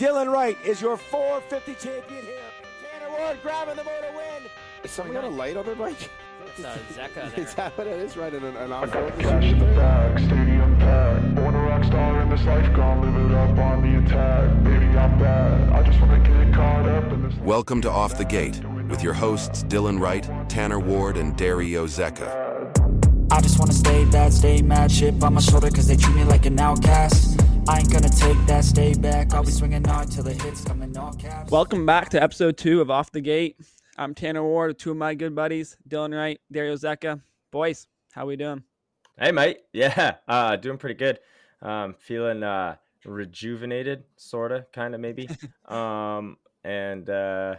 Dylan Wright is your 450 champion here. Tanner Ward grabbing the motor win. Is someone got a light on their bike? It's uh, Zecca Is that what it is? Right, an, an I off-road cash in the bag, stadium packed. Born a rock star in this life, gone live it up on the attack. Baby, I'm bad. I just wanna get caught up in this. Welcome to Off the Gate with your hosts Dylan Wright, Tanner Ward, and Dario Zecca. I just wanna stay bad, stay mad, shit on my shoulder cause they treat me like an outcast. I ain't gonna take that, stay back. I'll be swinging hard till the hits come in all caps. Welcome back to episode two of Off the Gate. I'm Tanner Ward, with two of my good buddies, Dylan Wright, Dario Zecca. Boys, how we doing? Hey, mate. Yeah, uh, doing pretty good. Um, feeling uh, rejuvenated, sorta, kind of, maybe. um, and uh,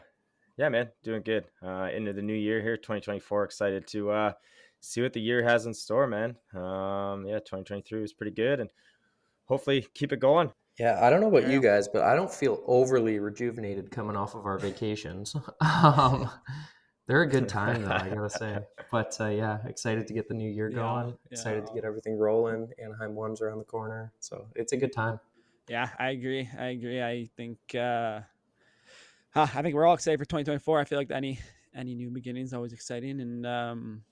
yeah, man, doing good. Uh, into the new year here, 2024. Excited to uh, see what the year has in store, man. Um, yeah, 2023 was pretty good, and hopefully keep it going. Yeah, I don't know about Yeah. you guys, but I don't feel overly rejuvenated coming off of our vacations. um, they're a good time, though, I gotta say. But uh, yeah, excited to get the new year Yeah, going. Excited to get everything rolling. Anaheim one's around the corner, so it's a good time. Yeah, I agree. I agree. I think uh, huh, I think we're all excited for 2024. I feel like any any new beginning is always exciting, and um,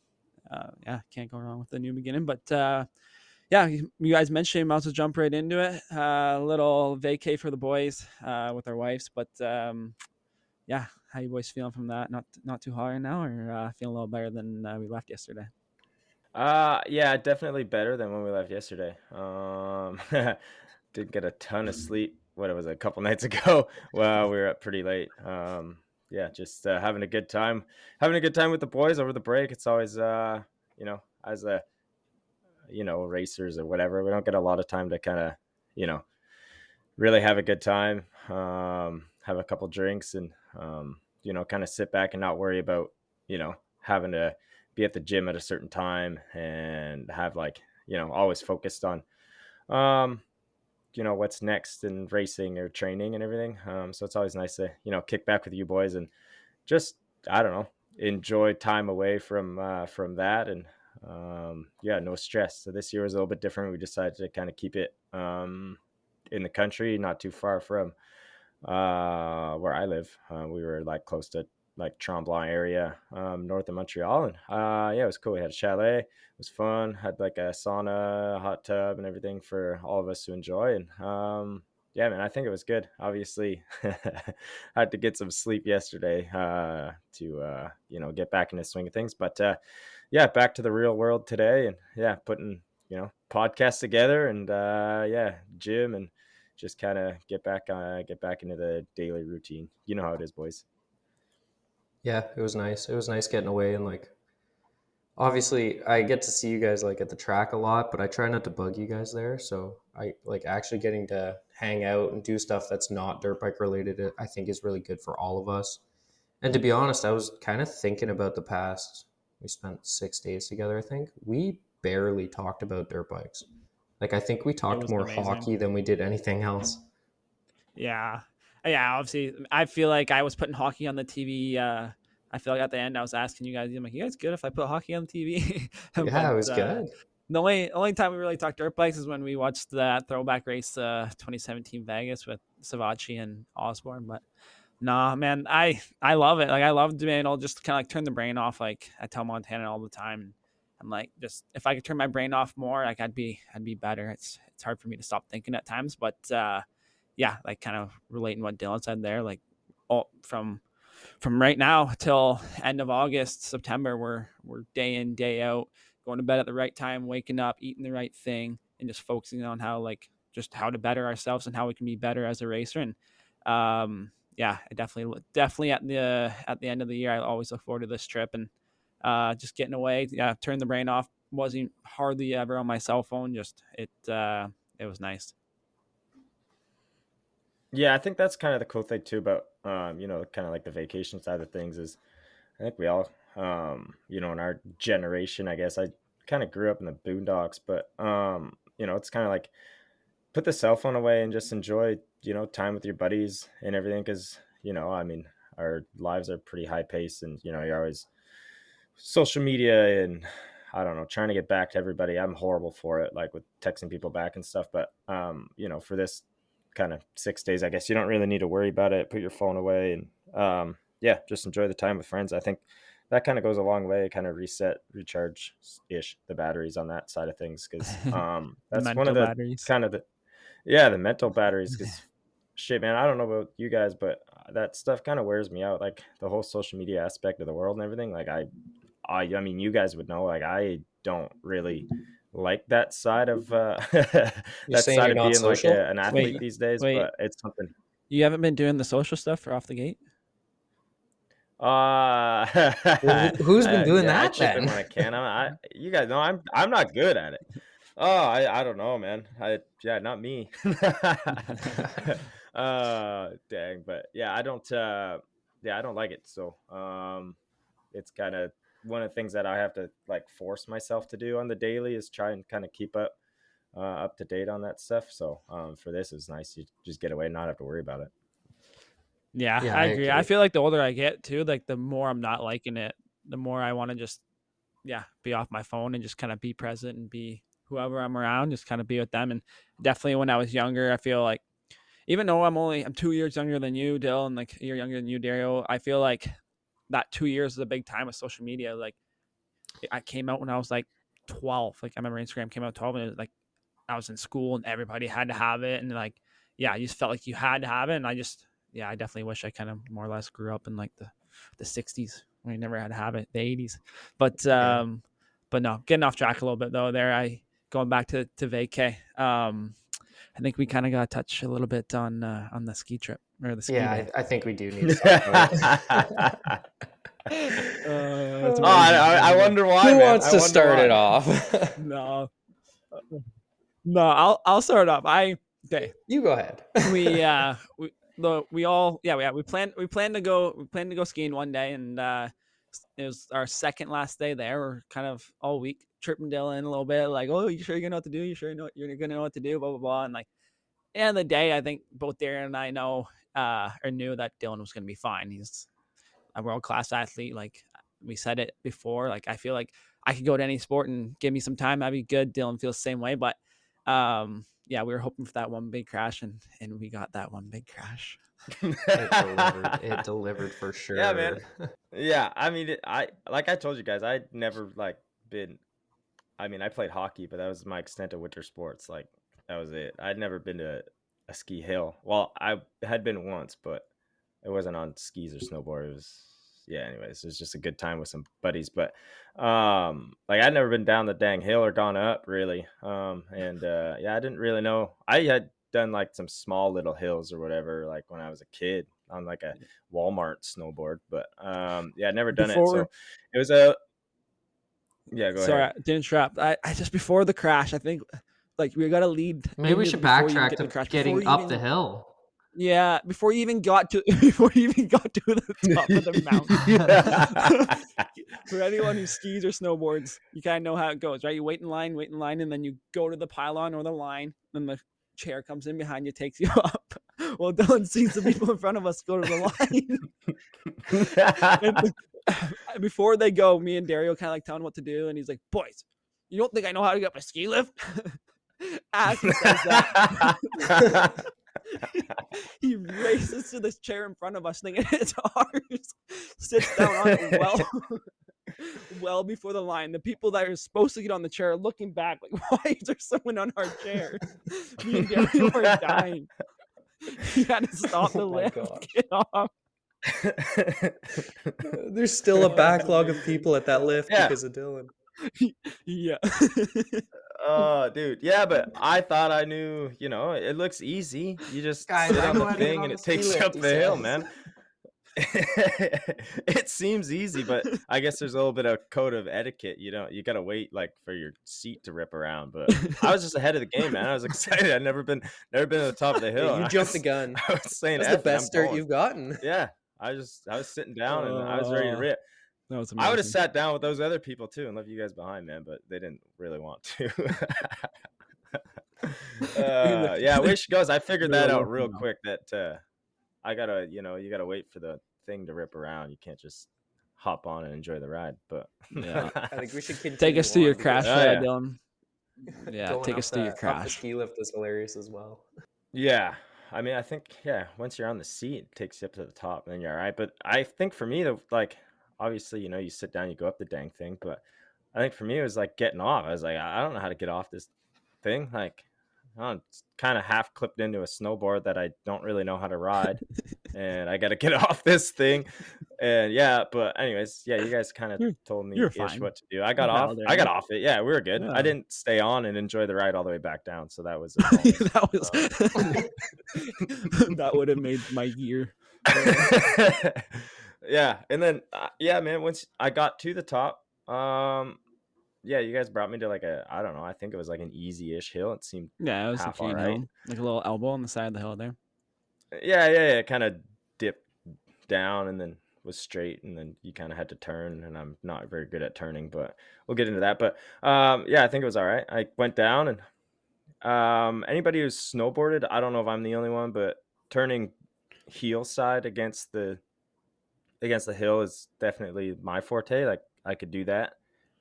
uh, yeah, can't go wrong with the new beginning. But uh, yeah, you guys mentioned, might as well jump right into it. Uh, a little vacay for the boys uh, with our wives, but um, yeah, how you boys feeling from that? Not not too hard now, or uh, feeling a little better than uh, we left yesterday? Uh yeah, definitely better than when we left yesterday. Um didn't get a ton of sleep. What it was a couple nights ago. Well, we were up pretty late. Um yeah, just uh, having a good time. Having a good time with the boys over the break. It's always uh, you know, as a you know, racers or whatever, we don't get a lot of time to kind of, you know, really have a good time. Um have a couple drinks and um you know, kind of sit back and not worry about, you know, having to be at the gym at a certain time and have like you know always focused on um you know what's next in racing or training and everything um so it's always nice to you know kick back with you boys and just i don't know enjoy time away from uh from that and um yeah no stress so this year was a little bit different we decided to kind of keep it um in the country not too far from uh where i live uh, we were like close to like Tremblant area, um, north of Montreal. And uh, yeah, it was cool. We had a chalet. It was fun. Had like a sauna, hot tub, and everything for all of us to enjoy. And um, yeah, man, I think it was good. Obviously, I had to get some sleep yesterday uh, to uh, you know get back into the swing of things. But uh, yeah, back to the real world today, and yeah, putting you know podcasts together, and uh, yeah, gym, and just kind of get back uh, get back into the daily routine. You know how it is, boys. Yeah, it was nice. It was nice getting away and like obviously I get to see you guys like at the track a lot, but I try not to bug you guys there. So I like actually getting to hang out and do stuff that's not dirt bike related, I think is really good for all of us. And to be honest, I was kind of thinking about the past. We spent six days together, I think. We barely talked about dirt bikes. Like I think we talked more amazing. hockey than we did anything else. Yeah. Yeah, obviously I feel like I was putting hockey on the TV uh I feel like at the end I was asking you guys, I'm like, you guys good if I put hockey on the TV? Yeah, it was uh, good. The only only time we really talked dirt bikes is when we watched that throwback race, uh 2017 Vegas with Savatgy and Osborne. But nah, man, I I love it. Like I love being able just kind of like turn the brain off. Like I tell Montana all the time. I'm like, just if I could turn my brain off more, like I'd be I'd be better. It's it's hard for me to stop thinking at times, but uh yeah, like kind of relating what Dylan said there, like all from from right now till end of August, September, we're we're day in, day out, going to bed at the right time, waking up, eating the right thing, and just focusing on how like just how to better ourselves and how we can be better as a racer. And um, yeah, I definitely definitely at the at the end of the year, I always look forward to this trip and uh, just getting away. Yeah, turn the brain off. Wasn't hardly ever on my cell phone. Just it uh, it was nice. Yeah, I think that's kind of the cool thing too about um, you know, kind of like the vacation side of things is I think we all um, you know, in our generation, I guess I kind of grew up in the boondocks, but um, you know, it's kind of like put the cell phone away and just enjoy, you know, time with your buddies and everything cuz you know, I mean, our lives are pretty high paced and you know, you're always social media and I don't know, trying to get back to everybody. I'm horrible for it, like with texting people back and stuff. But um, you know, for this kind of six days. I guess you don't really need to worry about it. Put your phone away and um, yeah, just enjoy the time with friends. I think that kind of goes a long way. Kind of reset, recharge ish the batteries on that side of things because um, that's one of the batteries. kind of the yeah the mental batteries because shit man i don't know about you guys but uh, that stuff kind of wears me out like the whole social media aspect of the world and everything like i i i mean you guys would know like i don't really like that side of uh that side of being like a, an athlete Wait, these days wait. but it's something You haven't been doing the social stuff for off the gate? uh Well, who's been uh, doing yeah, that in then? when i can I'm, i you guys know i'm i'm not good at it oh i i don't know man. I yeah not me. Uh dang but yeah i don't uh yeah i don't like it so um it's kind of one of the things that i have to like force myself to do on the daily is try and kind of keep up uh up to date on that stuff so um for this it's nice to just get away and not have to worry about it. Yeah, Yeah, I I agree. I feel like the older I get too, like the more I'm not liking it, the more I want to just, yeah, be off my phone and just kind of be present and be whoever I'm around, just kind of be with them. And definitely when I was younger, I feel like, even though I'm only I'm two years younger than you, Dill, and like you're younger than you, Dario, I feel like that two years is a big time with social media. Like, I came out when I was like 12. Like I remember Instagram came out 12, and it was like I was in school and everybody had to have it, and like, yeah, you just felt like you had to have it, and I just yeah, I definitely wish I kind of more or less grew up in like the the '60s when you never had to have it, the '80s. But Yeah. um, but no, getting off track a little bit though. There, I going back to to vacay. Um, I think we kind of got to touch a little bit on uh, on the ski trip or the ski. Yeah. I, I think we do need to talk about it. Uh, oh I, I, I wonder why Who man. wants I to start why. it off? no, no, I'll I'll start off. I okay. you go ahead. we uh we the we all yeah we yeah, we planned we planned to go we planned to go skiing one day and uh it was our second last day there we're kind of all week tripping Dylan a little bit like oh you sure you're gonna know what to do you sure you know you're gonna know what to do blah blah blah and like end of the day I think both Darren and I know uh or knew that Dylan was gonna be fine he's a world class athlete like we said it before like I feel like I could go to any sport and give me some time I'd be good Dylan feels the same way but um yeah we were hoping for that one big crash and and we got that one big crash it delivered. It delivered for sure. Yeah, man. yeah i mean i like i told you guys i'd never like been i mean i played hockey but that was my extent of winter sports like that was it. I'd never been to a ski hill. Well i had been once but it wasn't on skis or snowboard. It was yeah anyways it was just a good time with some buddies but um like i'd never been down the dang hill or gone up really. Um and uh yeah i didn't really know. I had done like some small little hills or whatever like when i was a kid on like a Walmart snowboard, but um, yeah, I'd never done it. So it was a yeah. Go sorry ahead. I didn't interrupt I, I just before the crash I think like we got to lead Maybe we should backtrack get to crash, getting before up even- the hill. yeah before you even got to before you even got to the top of the mountain for anyone who skis or snowboards, you kind of know how it goes, right? You wait in line, wait in line, and then you go to the pylon or the line. Then the chair comes in behind you, takes you up. Well, Dylan sees the people in front of us go to the line. and before they go, me and Dario kind of like tell him what to do, and he's like, "Boys, you don't think I know how to get up a ski lift?" As he says that, he races to this chair in front of us, thinking it's ours. Sits down on it well, well before the line. The people that are supposed to get on the chair are looking back, like, "Why is there someone on our chair?" Me and Dario are dying. He had to stop oh the Oh my lift, God. get off. There's still a backlog of people at that lift Yeah. because of Dylan. Yeah. oh, dude, yeah, but I thought I knew. You know, it looks easy. You just Guys, sit on the how to get thing and it takes you up the hill, man. it seems easy, but I guess there's a little bit of code of etiquette. You know, you gotta wait like for your seat to rip around. But I was just ahead of the game, man. I was excited. I'd never been, never been to the top of the hill. you I jumped the gun. I was saying, That's "F the best I'm going." you've gotten. Yeah, I was, I was sitting down and I was ready to Uh, rip. That was I would have sat down with those other people too and left you guys behind, man, but they didn't really want to. uh, yeah, way she goes. I figured that out real quick. That uh, I gotta, you know, you gotta wait for the thing to rip around. You can't just hop on and enjoy the ride. But Yeah. I think we should continue. Take us through your crash, Oh, yeah. Dylan. Yeah, going take us through your the- up The crash. ski lift is hilarious as well. yeah, I mean, I think yeah, once you're on the seat, it takes you up to the top, and then you're all right. But I think for me, the like obviously, you know, you sit down, you go up the dang thing, but I think for me, it was like getting off. I was like, I don't know how to get off this thing. Like, I'm kind of half clipped into a snowboard that I don't really know how to ride, and I got to get off this thing. And yeah, but anyways, yeah, you guys kind of told me ish fine. what to do. I got You're off. valid I there. got off it. Yeah, we were good. Yeah. I didn't stay on and enjoy the ride all the way back down, so that was. That was that would have made my year. yeah, and then uh, yeah, man. Once I got to the top, um, yeah, you guys brought me to like a I don't know. I think it was like an easy-ish hill. It seemed Yeah, it was Half like, alright. know, like a little elbow on the side of the hill there. yeah, yeah, yeah. Kind of dipped down and then was straight, and then you kind of had to turn. And I'm not very good at turning, but we'll get into that. But um, yeah, I think it was all right. I went down and um, anybody who's snowboarded, I don't know if I'm the only one, but turning heel side against the against the hill is definitely my forte. Like I could do that.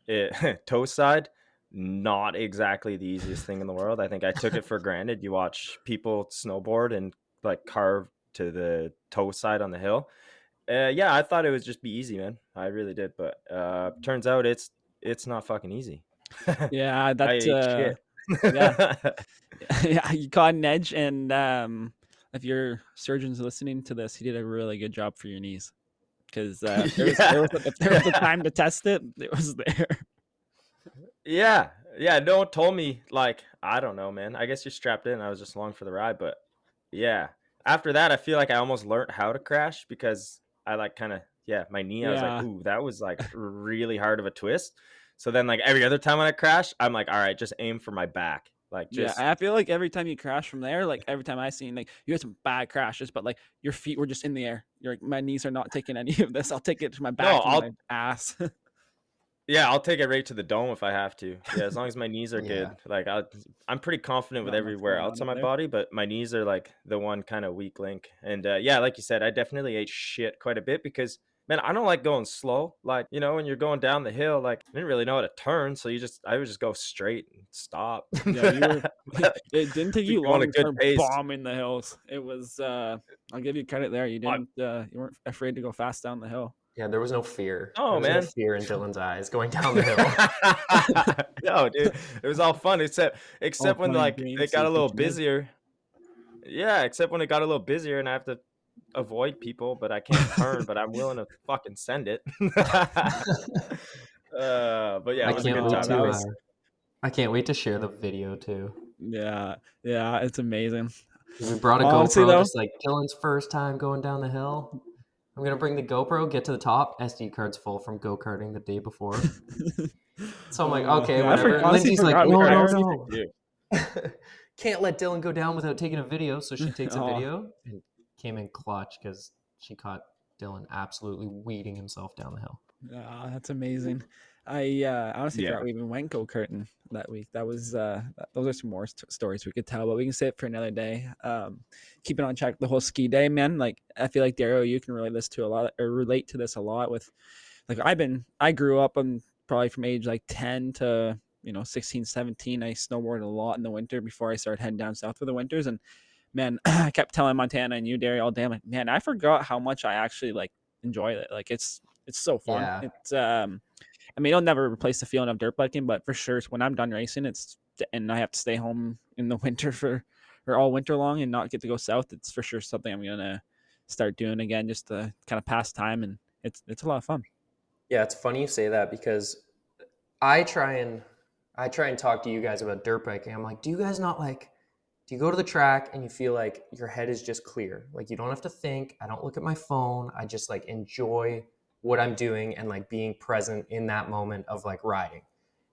It, toe side, not exactly the easiest thing in the world. I think I took it for granted. You watch people snowboard and like carve to the toe side on the hill. Uh, yeah, I thought it would just be easy, man. I really did, but uh, turns out it's it's not fucking easy. Yeah, I that uh, yeah. yeah, you caught an edge, and um, if your surgeon's listening to this, he did a really good job for your knees. Because uh, if there, was, there, was, if there was a time to test it, it was there. Yeah, yeah. No one told me like I don't know, man. I guess you're strapped in. I was just along for the ride, but yeah. After that, I feel like I almost learned how to crash because I like kind of yeah, my knee. I was like, ooh, that was like really hard of a twist. So then, like every other time when I crash, I'm like, all right, just aim for my back. Like just yeah, I feel like every time you crash from there, like every time I seen like you had some bad crashes, but like your feet were just in the air. You're like, my knees are not taking any of this. I'll take it to my back, I'll- my ass. yeah, I'll take it right to the dome if I have to. Yeah, as long as my knees are Yeah. good. Like I, I'm pretty confident with everywhere else on on my there. body, but my knees are like the one kind of weak link. And uh, yeah, like you said, I definitely ate shit quite a bit because man, I don't like going slow. Like you know, when you're going down the hill, like I didn't really know how to turn, so you just I would just go straight and stop. Yeah, you were- it didn't take You're you going long to good start pace. bombing the hills. It was. uh I'll give you credit there. You didn't. uh You weren't afraid to go fast down the hill. Yeah, there was no fear. Oh, there was no man. fear in Dylan's eyes going down the hill. no, dude, it was all fun except except when like it got a little put you in. busier. Yeah, except when it got a little busier and I have to avoid people, but I can't turn, but I'm willing to fucking send it. uh, but yeah, I it was a can't good wait time. to. Was- uh, I can't wait to share the video too. Yeah, yeah, it's amazing. We brought a Honestly, GoPro, though- just like Dylan's first time going down the hill. I'm gonna bring the GoPro, get to the top. SD card's full from go karting the day before. So I'm like, Uh, okay, yeah, I for- whatever. And Lindsay's like, no, no, no. Can't let Dylan go down without taking a video. So she takes a Aw. video and came in clutch because she caught Dylan absolutely weeding himself down the hill. Yeah, that's amazing. I uh, honestly Yeah. forgot we even went go karting that week. That was uh, those are some more st- stories we could tell, but we can save it for another day. Um, keeping on track the whole ski day, man. Like I feel like Daryl, you can relate this to a lot or relate to this a lot with like I've been I grew up um probably from age like 10 to you know 16 17 I snowboarded a lot in the winter before I started heading down south for the winters and man I kept telling Montana and you Derry all day I'm like man I forgot how much I actually like enjoy it like it's it's so fun Yeah. it's um I mean it'll never replace the feeling of dirt biking but for sure when I'm done racing it's and I have to stay home in the winter for or all winter long and not get to go south it's for sure something I'm gonna start doing again just to kind of pass time and it's it's a lot of fun Yeah, it's funny you say that because I try and I try and talk to you guys about dirt biking. I'm like, do you guys not like do you go to the track and you feel like your head is just clear? Like you don't have to think. I don't look at my phone. I just like enjoy what I'm doing and like being present in that moment of like riding.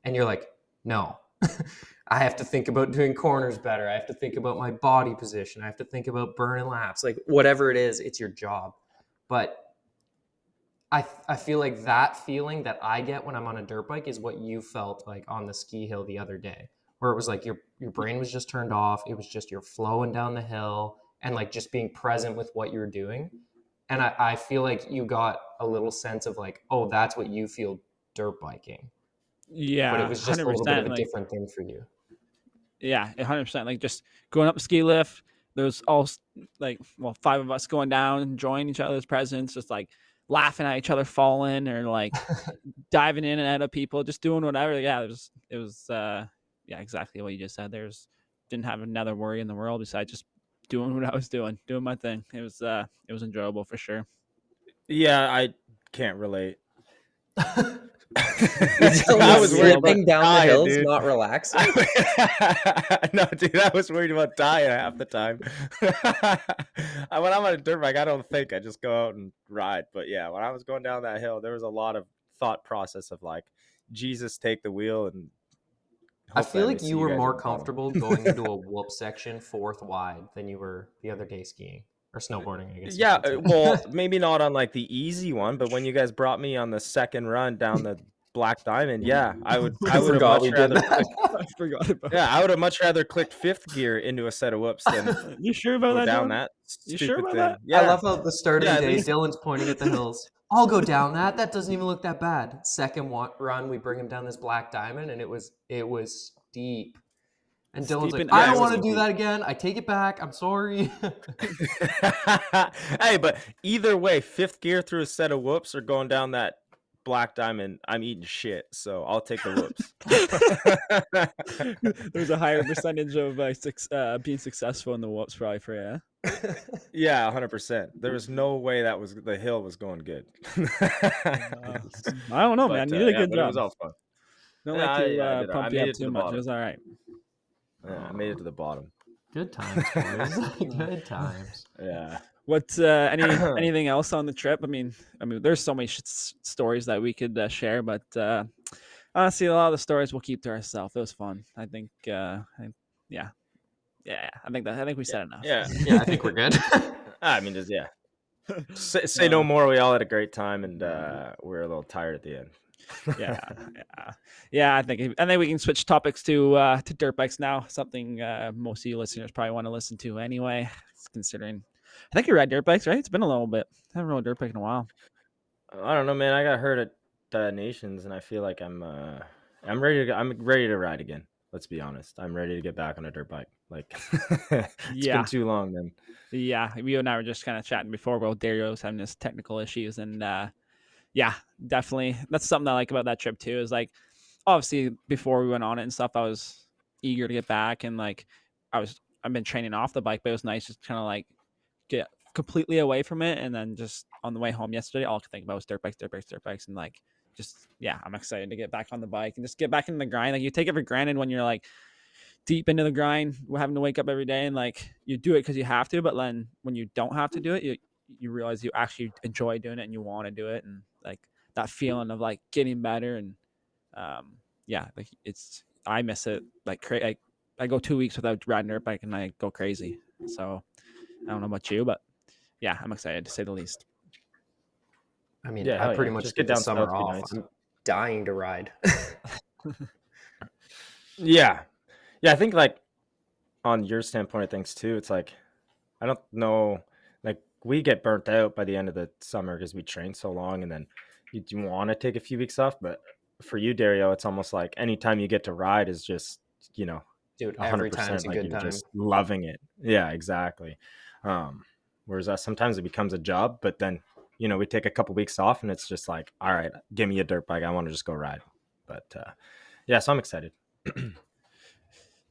And you're like, no. I have to think about doing corners better. I have to think about my body position. I have to think about burning laps. Like whatever it is, it's your job. But I, I feel like that feeling that I get when I'm on a dirt bike is what you felt like on the ski hill the other day, where it was like your your brain was just turned off. It was just you're flowing down the hill and like just being present with what you're doing. And I, I feel like you got a little sense of like, oh, that's what you feel dirt biking. yeah but it was just a little bit of a like, different thing for you. Yeah, hundred percent. Like just going up ski lift, there's all like well five of us going down enjoying each other's presence just like laughing at each other falling or like diving in and out of people just doing whatever yeah it was it was uh yeah exactly what you just said there's didn't have another worry in the world besides just doing what i was doing doing my thing it was uh it was enjoyable for sure Yeah, I can't relate. I I was worried slipping about down the dying, hills, dude. not relaxing. no, dude, I was worried about dying half the time. When I'm on a dirt bike, I don't think. I just go out and ride. But yeah, when I was going down that hill, there was a lot of thought process of like, Jesus, take the wheel, and I feel like you were guys more at the bottom. comfortable going into a whoop section fourth wide than you were the other day skiing or snowboarding. I guess. Yeah, should uh, say. well, maybe not on like the easy one, but when you guys brought me on the second run down the Black Diamond, yeah, I would. I I would have forgot much we did rather. that. clicked- i forgot about yeah, I would have much rather clicked fifth gear into a set of whoops than you sure about that down Dylan? that. You Stupid sure about thing. that? Yeah, I love how the start of Yeah, the day, Dylan's pointing at the hills. I'll go down that. That doesn't even look that bad. Second wa- run, we bring him down this black diamond, and it was it was steep. And Dylan's Steep like, and- I yeah, don't want to do steep. that again. I take it back. I'm sorry. hey, but either way, fifth gear through a set of whoops or going down that black diamond, I'm eating shit. So I'll take the whoops. There's a higher percentage of uh, suc uh, being successful in the whoops probably for you. yeah, hundred percent. There was no way that was the hill was going good. Uh, I don't know, man. You uh, did a yeah, good but It was job. all fun. Don't Yeah, like I- to I uh. I pump you up too the much. It was all right. Yeah, I made it to the bottom. Good times, boys. Good times. Yeah. What uh, any anything else on the trip? I mean, I mean, there's so many sh- stories that we could uh, share, but uh, honestly, a lot of the stories we'll keep to ourselves. It was fun. I think. Uh, I, yeah, yeah. I think that. I think we said enough. Yeah. Yeah, I think we're good. I mean, just yeah. Say, say no more. We all had a great time, and uh, we are a little tired at the end. yeah, yeah, yeah. I think I think we can switch topics to uh, to dirt bikes now. Something uh, most of you listeners probably want to listen to anyway. Considering, I think you ride dirt bikes, right? It's been a little bit. I haven't rode dirt bike in a while. I don't know, man. I got hurt at uh, Nations, and I feel like I'm uh, I'm ready to go- I'm ready to ride again. Let's be honest. I'm ready to get back on a dirt bike. Like it's Yeah. been too long, man. Yeah, you and I were just kind of chatting before about was having his technical issues, and uh, yeah, definitely that's something I like about that trip too. Is like obviously before we went on it and stuff, I was eager to get back, and like I was I've been training off the bike, but it was nice just kind of like get completely away from it, and then just on the way home yesterday, all I could think about was dirt bikes, dirt bikes, dirt bikes, and like just yeah, I'm excited to get back on the bike and just get back in the grind. Like you take it for granted when you're like deep into the grind, having to wake up every day and like you do it because you have to, but then when you don't have to do it, you you realize you actually enjoy doing it and you want to do it, and like that feeling of like getting better and um yeah, like it's I miss it like cra- like I go two weeks without riding dirt bike and I go crazy. So I don't know about you, but yeah, I'm excited to say the least. I mean, Yeah, I pretty yeah. much Just get get the down summer off. nice. I'm dying to ride. Yeah, yeah. I think like on your standpoint of things too. It's like I don't know. Like we get burnt out by the end of the summer because we train so long, and then you, you want to take a few weeks off. But for you, Dario, it's almost like anytime you get to ride is just you know Dude, a every hundred time's percent a like good you're time. just loving it. Yeah, exactly. Um, whereas uh, sometimes it becomes a job, but then you know we take a couple weeks off, and it's just like, all right, give me a dirt bike. I want to just go ride. But uh, yeah, so I'm excited.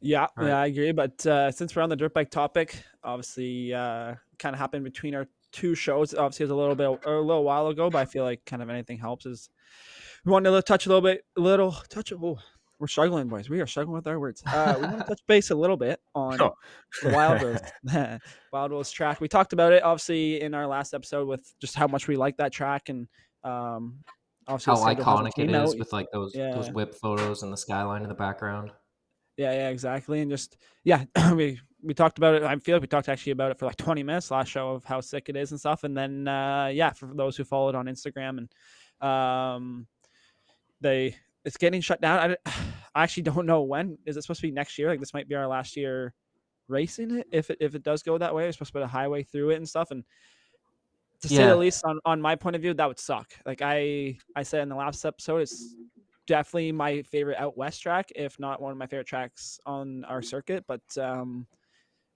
Yeah, Right. yeah, I agree. But uh, since we're on the dirt bike topic, obviously, uh, kind of happened between our two shows. Obviously, it was a little bit a little while ago, but I feel like kind of anything helps. Is we wanted to touch a little bit, a little touch. Oh, we're struggling, boys. We are struggling with our words. Uh, we want to touch base a little bit on Oh. Wildrose, Wildrose track. We talked about it obviously in our last episode with just how much we like that track and um, obviously How the iconic it is out. with like those those whip photos and the skyline in the background. Yeah, yeah, exactly. And just yeah, we we talked about it. I feel like we talked actually about it for like 20 minutes last show of how sick it is and stuff. And then uh yeah, for those who followed on Instagram and um they it's getting shut down. I, I actually don't know when. Is it supposed to be next year? Like this might be our last year racing it if it if it does go that way. It's supposed to put a highway through it and stuff. And to say Yeah. the least, on on my point of view, that would suck. Like I I said in the last episode, it's definitely my favorite out west track, if not one of my favorite tracks on our circuit. But um,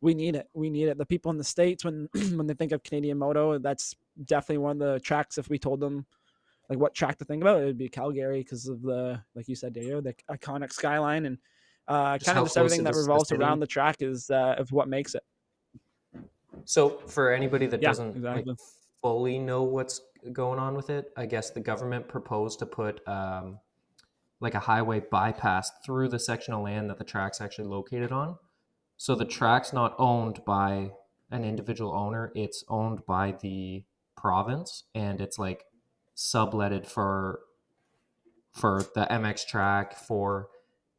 we need it. We need it. The people in the states when when they think of Canadian moto, that's definitely one of the tracks. If we told them like what track to think about, it would be Calgary because of the like you said, Dario, the iconic skyline and uh, kind of just everything that is to the revolves around the track is uh, of what makes it. So for anybody that Yeah, doesn't like, fully know what's going on with it, I guess the government proposed to put um, like a highway bypass through the section of land that the track's actually located on. So the track's not owned by an individual owner; it's owned by the province, and it's like subletted for for the MX track for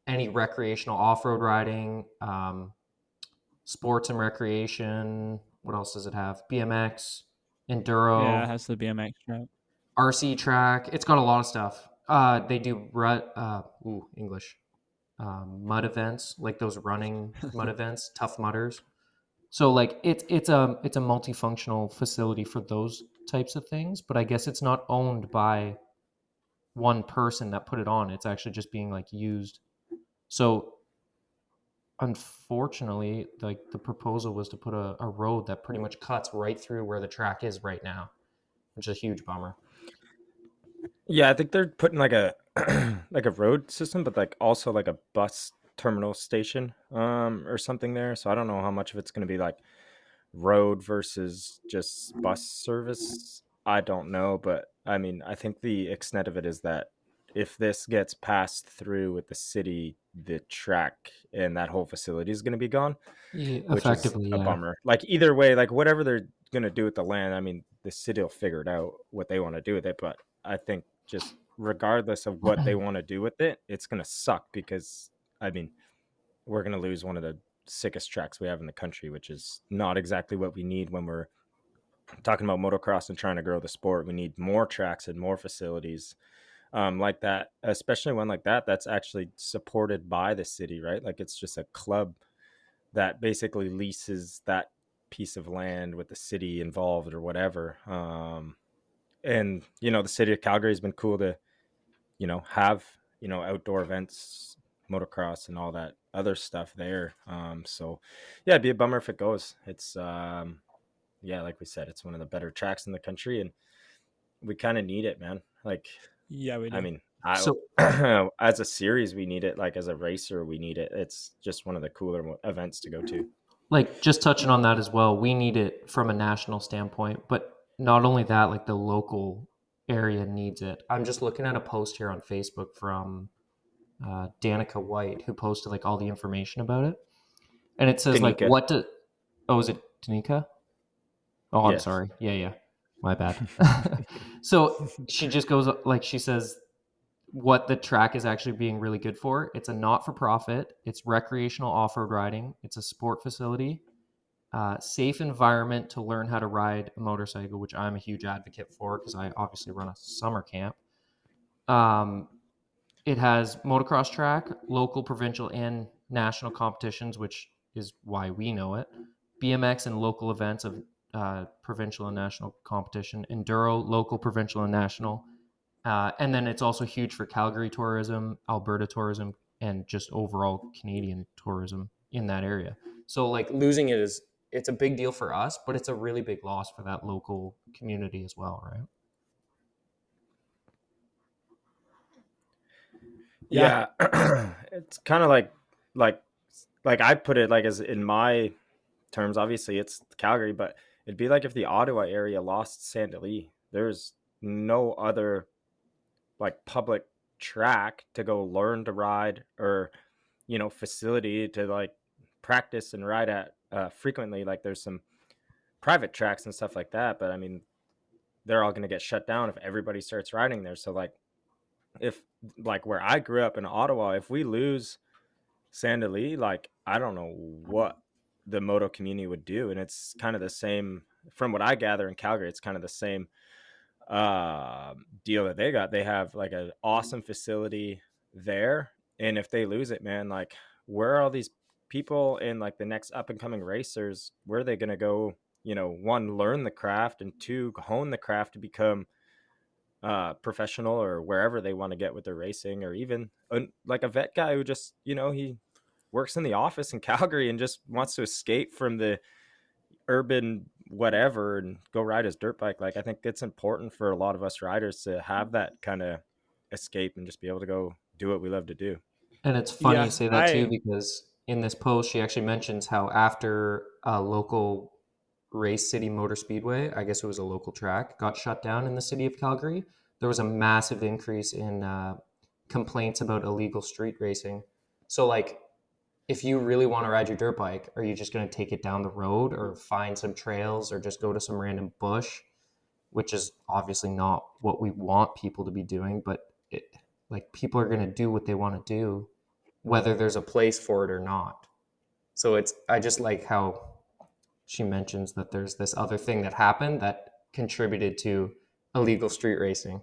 any recreational off-road riding, um, sports and recreation. What else does it have? BMX, enduro, Yeah, it has the BMX track. RC track. It's got a lot of stuff. Uh, they do rut, uh, ooh, English, um, mud events like those running mud events, tough mudders. So like it's it's a it's a multifunctional facility for those types of things, but I guess it's not owned by one person that put it on. It's actually just being like used. So unfortunately, like the proposal was to put a, a road that pretty much cuts right through where the track is right now, which is a huge bummer. Yeah, I think they're putting like a like a road system, but like also like a bus terminal station um or something there. So I don't know how much of it's going to be like road versus just bus service. I don't know, but I mean, I think the extent of it is that if this gets passed through with the city, the track and that whole facility is going to be gone, Yeah, which effectively, is a yeah. bummer. Like either way, like whatever they're going to do with the land, I mean, the city will figure it out what they want to do with it, but I think just regardless of what they want to do with it, it's going to suck because I mean, we're going to lose one of the sickest tracks we have in the country, which is not exactly what we need when we're talking about motocross and trying to grow the sport. We need more tracks and more facilities um, like that, especially one like that that's actually supported by the city, right? Like it's just a club that basically leases that piece of land with the city involved or whatever. Um, and you know, the city of Calgary has been cool to, you know, have you know outdoor events, motocross, and all that other stuff there. Um, so yeah, it'd be a bummer if it goes. It's um, yeah, like we said, it's one of the better tracks in the country, and we kind of need it, man. Like, Yeah, we do. I mean, I, So- as a series, we need it. Like as a racer, we need it. It's just one of the cooler events to go to. like just touching on that as well we need it from a national standpoint but not only that like the local area needs it i'm just looking at a post here on facebook from uh, danica white who posted like all the information about it. And it says like what do oh is it danica? Oh i'm Yes. sorry. Yeah yeah. My bad. So she just goes like she says what the track is actually being really good for. It's a not for profit, it's recreational off road riding, it's a sport facility, uh, safe environment to learn how to ride a motorcycle, which I'm a huge advocate for because I obviously run a summer camp. Um, it has motocross track, local, provincial, and national competitions, which is why we know it. BMX and local events of uh, provincial and national competition, enduro, local, provincial, and national. Uh, and then it's also huge for Calgary tourism, Alberta tourism, and just overall Canadian tourism in that area. So like losing it is it's a big deal for us, but it's a really big loss for that local community as well, right? Yeah, it's kind of like like like I put it like as in my terms. Obviously, it's Calgary, but it'd be like if the Ottawa area lost Sand Del Lee. There's no other like public track to go learn to ride or you know facility to like practice and ride at uh, frequently. Like there's some private tracks and stuff like that, but I mean they're all going to get shut down if everybody starts riding there. So like if like where I grew up in Ottawa, if we lose Sand Del Lee, like I don't know what the moto community would do. And it's kind of the same from what I gather in Calgary, it's kind of the same uh, deal that they got. They have like an awesome facility there. And if they lose it, man, like where are all these people in like the next up and coming racers? Where are they gonna go, you know, one, learn the craft and two, hone the craft to become uh professional or wherever they want to get with their racing or even uh, like a vet guy who just you know he works in the office in Calgary and just wants to escape from the urban whatever and go ride his dirt bike. Like I think it's important for a lot of us riders to have that kind of escape and just be able to go do what we love to do. And it's funny Yeah, you say that I- too because in this post she actually mentions how after a local race city motor speedway, I guess it was a local track, got shut down in the city of Calgary, there was a massive increase in uh, complaints about illegal street racing. So like if you really want to ride your dirt bike, are you just going to take it down the road or find some trails or just go to some random bush, which is obviously not what we want people to be doing, but it like people are going to do what they want to do whether there's a place for it or not. So it's I just like how she mentions that there's this other thing that happened that contributed to illegal street racing.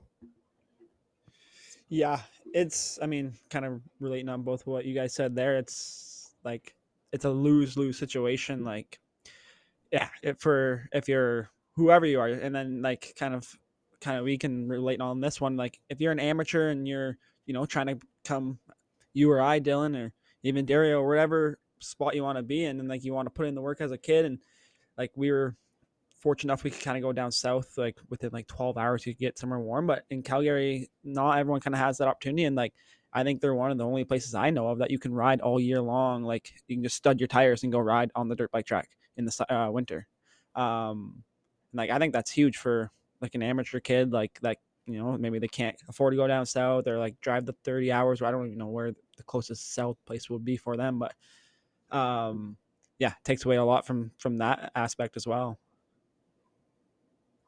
Yeah, it's. I mean, kind of relating on both what you guys said there. It's like it's a lose lose situation. Like, yeah, if for if you're whoever you are, and then like kind of kind of we can relate on this one. Like, if you're an amateur and you're you know trying to come, you or I, Dylan, or even Dario, or whatever spot you want to be in, and like you want to put in the work as a kid, and like we were fortunate enough we could kind of go down south like within like 12 hours you could get somewhere warm but in calgary not everyone kind of has that opportunity and like i think they're one of the only places i know of that you can ride all year long like you can just stud your tires and go ride on the dirt bike track in the uh, winter. Um like i think that's huge for like an amateur kid like like you know maybe they can't afford to go down south or like drive the 30 hours or i don't even know where the closest south place would be for them but um yeah it takes away a lot from from that aspect as well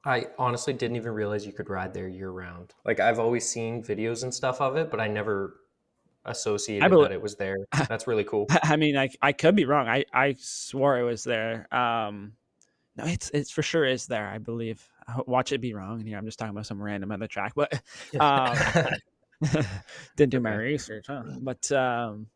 I honestly didn't even realize you could ride there year round. Like I've always seen videos and stuff of it, but I never associated bel- that it was there. That's really cool. I mean, I I could be wrong. I I swore it was there. Um, no, it's it's for sure is there. I believe. Watch it be wrong. And here I'm just talking about some random other track, but um, didn't do my research, huh? But um,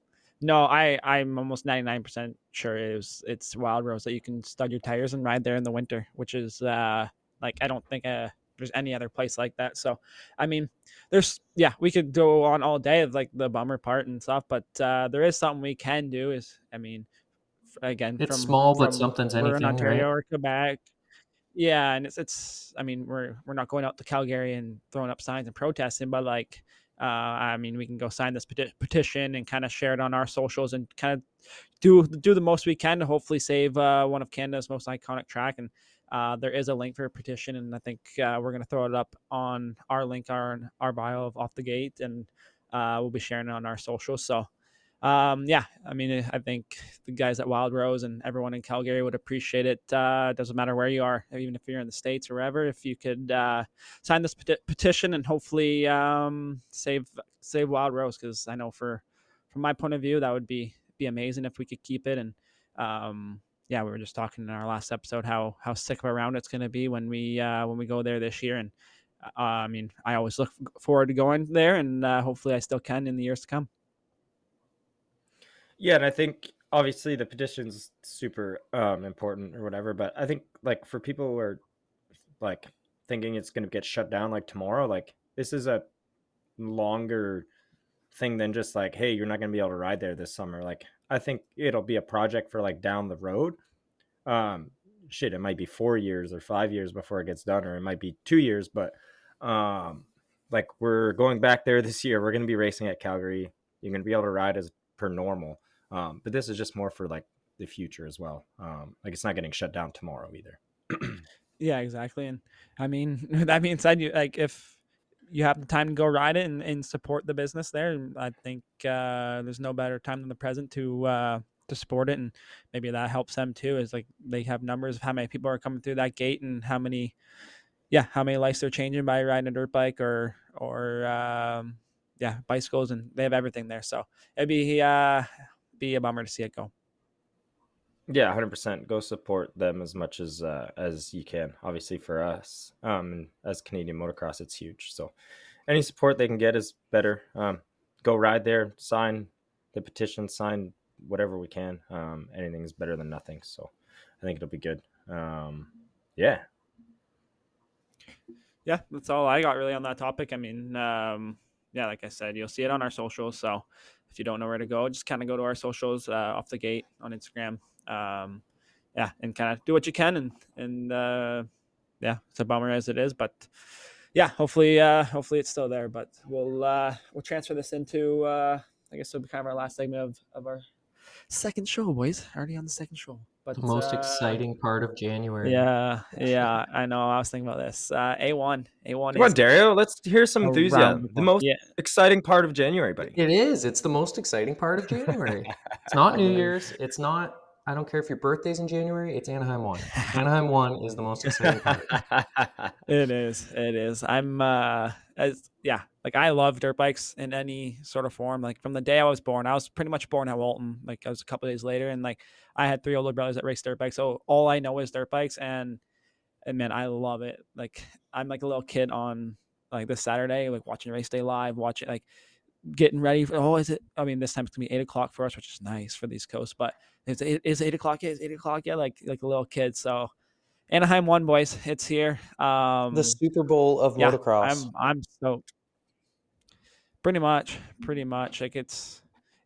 no, I I'm almost 99 percent sure it was it's Wildrose that you can stud your tires and ride there in the winter, which is uh like I don't think uh there's any other place like that. So, I mean, there's yeah, we could go on all day of like the bummer part and stuff, but uh, there is something we can do. Is I mean, again, It's from, small, but from- something's we're in Ontario right? or Quebec. Yeah, and it's it's. I mean, we're we're not going out to Calgary and throwing up signs and protesting, but like, uh, I mean, we can go sign this peti- petition and kind of share it on our socials and kind of do do the most we can to hopefully save uh, one of Canada's most iconic track. And uh, there is a link for a petition, and I think uh, we're going to throw it up on our link, our our bio of Off the Gate, and uh, we'll be sharing it on our socials. So, um, yeah, I mean, I think the guys at Wildrose and everyone in Calgary would appreciate it. Uh, doesn't matter where you are, even if you're in the states or wherever. If you could uh, sign this peti- petition and hopefully um, save save Wildrose, because I know for from my point of view, that would be be amazing if we could keep it and. Um, yeah, we were just talking in our last episode how how sick of a round it's going to be when we uh, when we go there this year, and uh, I mean, I always look forward to going there, and uh, hopefully, I still can in the years to come. Yeah, and I think obviously the petition's super um, important or whatever, but I think like for people who are like thinking it's going to get shut down like tomorrow, like this is a longer thing than just like, hey, you're not going to be able to ride there this summer. Like I think it'll be a project for like down the road. Um, shit, it might be four years or five years before it gets done, or it might be two years, but um, like we're going back there this year. We're going to be racing at Calgary. You're going to be able to ride as normal. Um, but this is just more for like the future as well. Um, like it's not getting shut down tomorrow either. Yeah, exactly. And I mean, that being said, you like if you have the time to go ride it and, and support the business there, I think uh, there's no better time than the present to uh, to support it, and maybe that helps them too. Is like they have numbers of how many people are coming through that gate and how many, yeah, how many lives they're changing by riding a dirt bike or or um, yeah, bicycles, and they have everything there. So it'd be uh, be a bummer to see it go. Yeah, hundred percent. Go support them as much as uh, as you can. Obviously, for us, um, and as Canadian motocross, it's huge. So, any support they can get is better. Um, go ride there, sign the petition, sign whatever we can. Um, anything is better than nothing. So, I think it'll be good. Um, yeah, yeah, that's all I got really on that topic. I mean, um, yeah, like I said, you'll see it on our socials. So if you don't know where to go, just kind of go to our socials uh, off the gate on Instagram. Um, yeah, and kind of do what you can, and and uh, yeah, it's a bummer as it is, but yeah, hopefully, uh, hopefully it's still there. But we'll uh, we'll transfer this into uh, I guess it'll be kind of our last segment of of our second show, boys. Already on the second show. But The most uh, exciting part of January. Yeah, yeah, I know. I was thinking about this. Uh, A one, A one. Come on, Dario. Let's hear some enthusiasm. The most yeah, exciting part of January, buddy. It is. It's the most exciting part of January. it's not New Year's. It's not. I don't care if your birthday's in January. It's Anaheim one. Anaheim one is the most exciting part. it is. It is. I'm. uh as yeah, like I love dirt bikes in any sort of form. Like from the day I was born, I was pretty much born at Walton. Like I was a couple days later, and like I had three older brothers that raced dirt bikes, so all I know is dirt bikes, and and man, I love it. Like I'm like a little kid on like this Saturday, like watching race day live, watching like getting ready for. Oh, is it? I mean, this time it's gonna be eight o'clock for us, which is nice for the East Coast. But it's eight, is eight o'clock? Yeah, it's eight o'clock. Yeah, like like a little kid. So Anaheim one, boys, it's here. Um, The Super Bowl of yeah, motocross. I'm I'm stoked. Pretty much, pretty much. Like it's.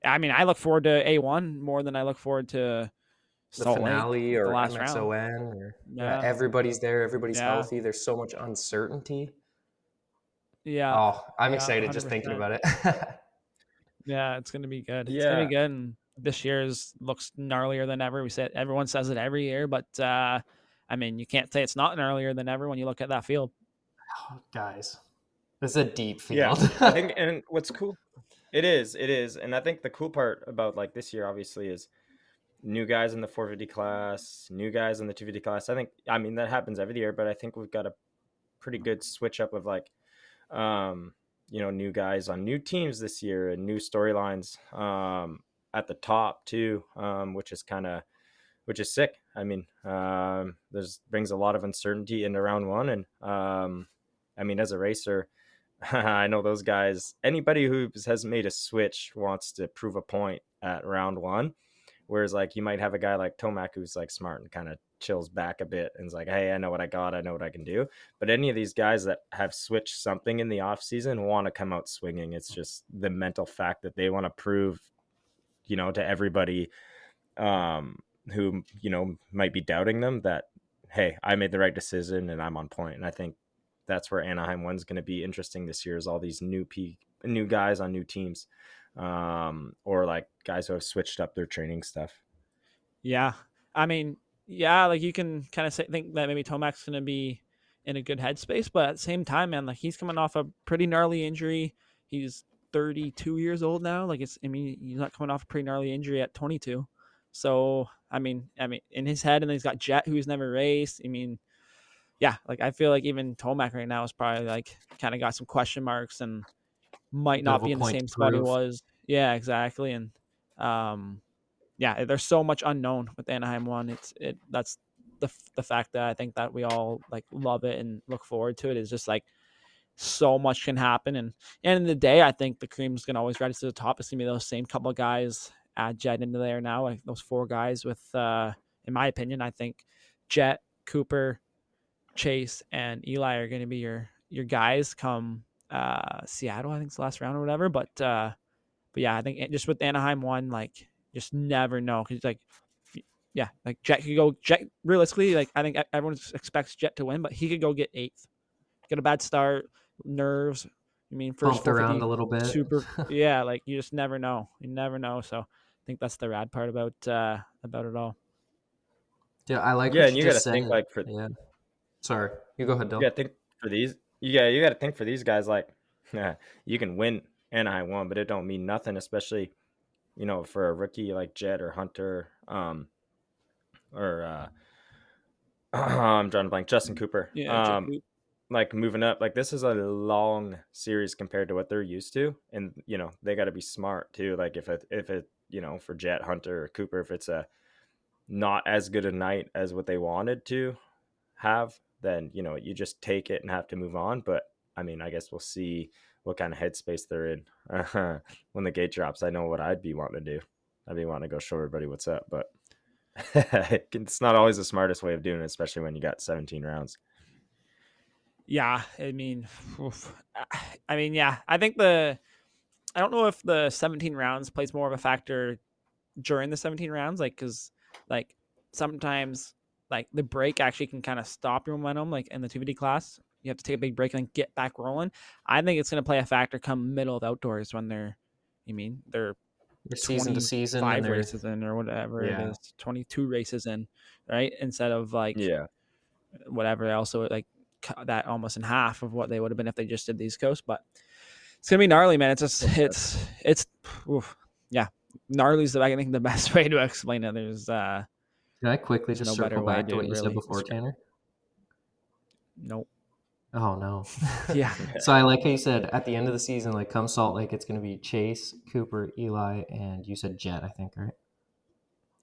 I mean, I look forward to A one more than I look forward to the Salt Lake, finale or the last round. Or yeah. Yeah. everybody's there, everybody's Yeah. healthy. There's so much uncertainty. Yeah, oh, I'm excited just thinking about it. yeah, it's gonna be good. It's gonna be Yeah. good. And this year's looks gnarlier than ever. We said everyone says it every year, but uh I mean, you can't say it's not gnarlier than ever when you look at that field. Oh, Guys, this is a deep Yeah, field. I think, and what's cool, it is, it is, and I think the cool part about like this year, obviously, is new guys in the 450 class, new guys in the 250 class. I think, I mean, that happens every year, but I think we've got a pretty good switch up of like, um, you know, new guys on new teams this year and new storylines, um, at the top too, um, which is kind of, which is sick. I mean, um, there's brings a lot of uncertainty into round one, and um, I mean, as a racer, I know those guys. Anybody who has made a switch wants to prove a point at round one. Whereas, like, you might have a guy like Tomac who's like smart and kind of chills back a bit and is like, "Hey, I know what I got. I know what I can do." But any of these guys that have switched something in the off season want to come out swinging. It's just the mental fact that they want to prove, you know, to everybody um, who you know might be doubting them that, hey, I made the right decision and I'm on point. And I think that's where Anaheim one's going to be interesting this year is all these new p new guys on new teams, um, or like guys who have switched up their training stuff. Yeah. I mean, yeah, like you can kind of say, think that maybe Tomac's going to be in a good headspace, but at the same time, man, like he's coming off a pretty gnarly injury. He's 32 years old now. Like it's, I mean, he's not coming off a pretty gnarly injury at 22. So, I mean, I mean, in his head, and then he's got Jett, who's never raced. I mean, yeah, like I feel like even Tomac right now is probably like kind of got some question marks and might not be in the same spot he was. Yeah, exactly. And um, yeah, there's so much unknown with Anaheim one. It's it that's the the fact that I think that we all like love it and look forward to it is just like so much can happen. And end of the day, I think the cream's gonna always rise to the top. It's gonna be those same couple of guys add Jett into there now, like those four guys with uh in my opinion, I think Jett, Cooper, Chase, and Eli are gonna be your your guys come uh Seattle, I think it's the last round or whatever. But uh but yeah, I think just with Anaheim one, like just never know because like yeah, like Jett could go Jett realistically, like I think everyone expects Jett to win, but he could go get eighth. Get a bad start, nerves. I mean, first Bumped around a little bit. super yeah like you just never know you never know so i think that's the rad part about uh about it all yeah, I like. yeah, what and you just got to think like for Yeah. Sorry, you go ahead, Dill. you got to think for these. Yeah, you got to think for these guys. Like, you can win Anaheim one, but it don't mean nothing, especially you know for a rookie like Jett or Hunter, um, or uh, I'm drawing a blank. Justin Cooper. yeah um, like moving up like this is a long series compared to what they're used to and you know they got to be smart too like if it if it you know for Jett hunter or cooper if it's a not as good a night as what they wanted to have then you know you just take it and have to move on but i mean i guess we'll see what kind of headspace they're in. When the gate drops i know what i'd be wanting to do. I'd be wanting to go show everybody what's up but it's not always the smartest way of doing it especially when you got 17 rounds. Yeah i mean oof. I mean, yeah, I think the I don't know if the 17 rounds plays more of a factor during the 17 rounds, like because like sometimes like the break actually can kind of stop your momentum, like in the 250 class. You have to take a big break and then get back rolling. I think it's going to play a factor come middle of outdoors when they're, you mean they're season to season. five races in or whatever Yeah. it is, 22 races in, right? Instead of like Yeah. whatever else, so like cut that almost in half of what they would have been if they just did the East Coast. But it's gonna be gnarly, man. It's just it's it's oof, yeah, gnarly's the I think the best way to explain it. There's uh Can I quickly There's just no circle back to what you really said before, describe- Tanner? Nope. Oh no. yeah so I like how you said at the end of the season, like come Salt Lake, it's going to be Chase, Cooper, Eli, and you said Jett, I think, right?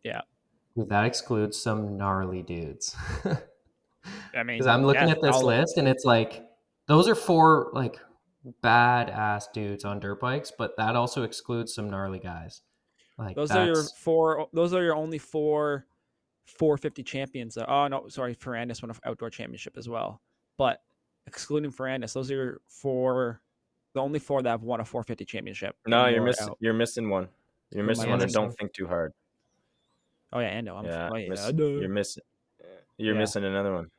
Yeah. That excludes some gnarly dudes. I mean Because I'm looking yeah, at this list and it's like those are four like badass dudes on dirt bikes, but that also excludes some gnarly guys. Like Those are your four. Those are your only four 450 champions. though. Oh no, sorry, Ferrandis won an outdoor championship as well. But excluding Ferrandis, those are your four. The only four that have won a 450 championship. No, you're Or missing. out. You're missing one. You're Who missing one, and don't think too hard. Oh yeah, Ando. I'm, yeah, oh, yeah, miss- you're missing. You're Yeah. missing another one.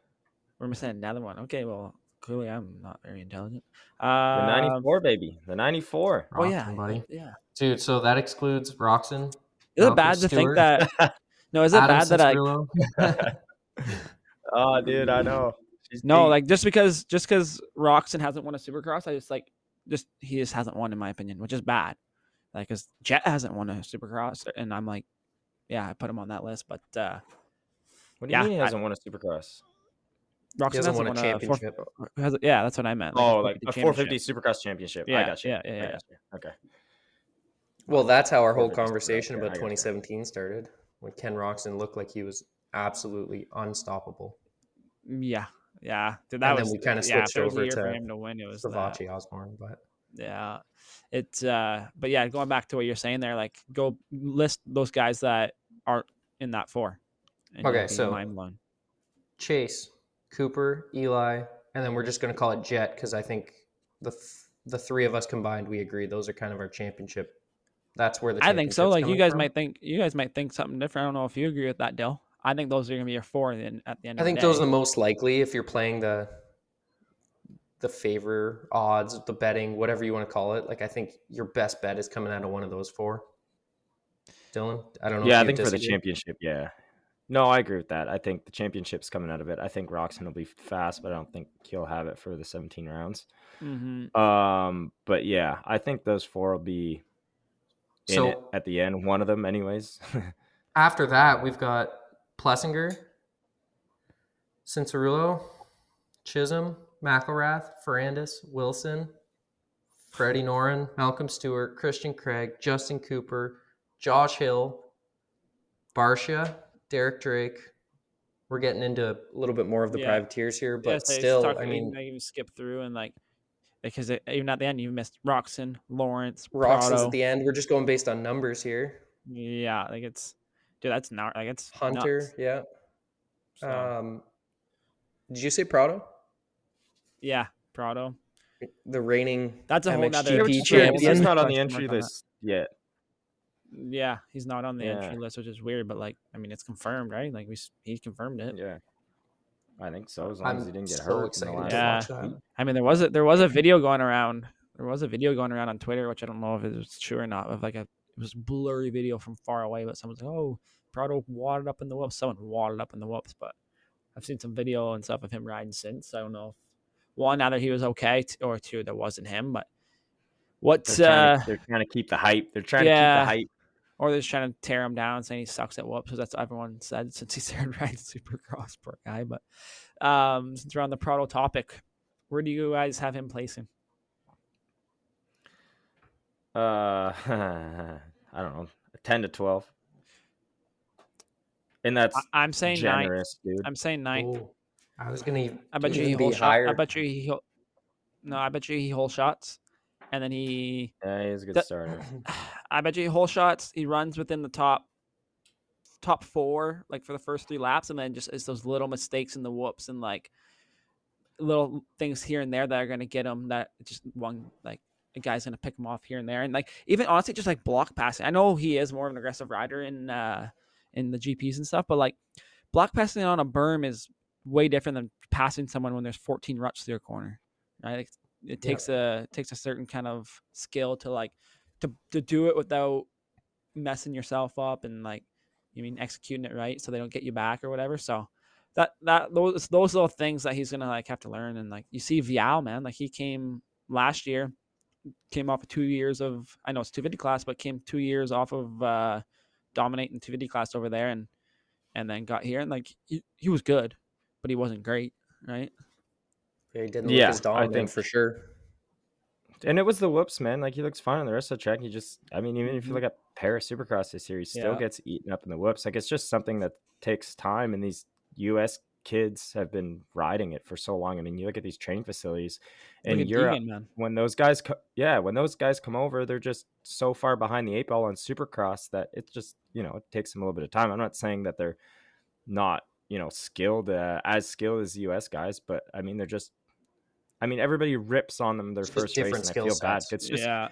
We're missing another one. Okay, well, clearly I'm not very intelligent. The Uh, 94, baby. The 94. Oh yeah, buddy. yeah. Dude, so that excludes Roczen. Is it Malcolm bad to think that? No, is it bad that I? Oh, dude, I know. She's No, deep. like just because just because Roczen hasn't won a Supercross, I just like just he just hasn't won in my opinion, which is bad. Like, cause Jett hasn't won a Supercross, and I'm like, yeah, I put him on that list, but uh What do you yeah, mean he hasn't won a Supercross? Roczen He hasn't won a four- championship. has- yeah, that's what I meant. like Oh, like a 450 450 championship. Supercross championship. I Yeah, got you. yeah, yeah, I yeah. got you. Okay. Well, that's how our whole conversation about 2017 started when Ken Roczen looked like he was absolutely unstoppable. Yeah, yeah. Dude, that And then was we kinda yeah, switched a over to him to win. It was that. Savatgy Osborne, but Yeah. It's uh but yeah, going back to what you're saying there, like go list those guys that aren't in that four. Okay, so- mind blown. Chase, Cooper, Eli, and then we're just going to call it Jett because I think the th- the three of us combined, we agree those are kind of our championship. That's where the I think so. Like you guys from. might think you guys might think something different. I don't know if you agree with that, Dill. I think those are gonna be your four in, at the end of the. I of think the those are the most likely if you're playing the the favor odds, the betting, whatever you want to call it. Like I think your best bet is coming out of one of those four. Dylan, I don't know. Yeah, if I think for the championship, yeah. No, I agree with that. I think the championship's coming out of it. I think Roczen will be fast, but I don't think he'll have it for the 17 rounds. Mhm. Um, but yeah, I think those four will be in So- it at the end. One of them, anyways. After that, we've got Plessinger, Cianciarulo, Chisholm, McElrath, Ferrandis, Wilson, Freddie Noren, Malcolm Stewart, Christian Craig, Justin Cooper, Josh Hill, Barcia, Derek Drake. We're getting into a little bit more of the Yeah. privateers here, but Yeah, so still, talk- I you mean, can even skip through and like because it, even at the end you missed Roczen, Lawrence, Roczen's Prado. at the end. We're just going based on numbers here. Yeah, like it's dude, that's not like it's Hunter, nuts. yeah. So, Um, did you say Prado? yeah, Prado. The reigning That's a whole nother- Yeah, MXGP which is champion. He's not on the entry mark on that. list yet. Yeah, he's not on the Yeah. entry list, which is weird. But like, I mean, it's confirmed, right? Like we s- he confirmed it. Yeah. I think so, as long I'm as he didn't get so hurt. excited to Yeah. watch that. I mean, there was a there was a video going around. There was a video going around on Twitter, which I don't know if it was true or not. Of like a it was blurry video from far away, but someone's like, "Oh, Prado wadded up in the whoops." Someone wadded up in the whoops, but I've seen some video and stuff of him riding since. I don't know if one now that he was okay, t- or two that wasn't him. But what's They're trying, Uh, to, they're trying to keep the hype. They're trying yeah. to keep the hype. Or they're just trying to tear him down, saying he sucks at whoops. Because that's what everyone said since he started riding Supercross, poor guy. But um, since we're on the Prado topic, where do you guys have him placing? Uh, I don't know, ten to twelve. And that's I, I'm saying ninth. dude. I'm saying ninth. Ooh, I was gonna. I bet you he be hole shot. I bet you he. hol- No, I bet you he hole shots, and then he. yeah, he's a good That- starter. I bet you he hole shots. He runs within the top. Top four, like for the first three laps, and then just it's those little mistakes in the whoops and like little things here and there that are going to get him that just one like a guy's going to pick him off here and there and like even honestly just like block passing i know he is more of an aggressive rider in uh in the gps and stuff but like block passing on a berm is way different than passing someone when there's 14 ruts through a corner right like, it takes a takes a certain kind of skill to like to to do it without messing yourself up and like you mean executing it right so they don't get you back or whatever. So that that those those little things that he's gonna like have to learn. And like you see Vialle man like he came last year came off of two years of I know it's 250 class but came two years off of uh dominating 250 class over there and and then got here. And like he, he was good but he wasn't great right? Yeah, he didn't Yeah, look as I dominant. think- for sure. And it was the whoops, man. Like he looks fine on the rest of the track. He just, I mean, even if you look at Paris Supercross this year, he still Yeah. gets eaten up in the whoops. Like it's just something that takes time, and these U.S. kids have been riding it for so long. I mean, you look at these training facilities in Europe. Deegan, man when those guys, co- yeah, when those guys come over, they're just so far behind the eight ball on Supercross that it's just, you know, it takes them a little bit of time. I'm not saying that they're not, you know, skilled uh, as skilled as the U.S. guys, but I mean, they're just. I mean, everybody rips on them their It's first race, and I skill feel bad. It's just yeah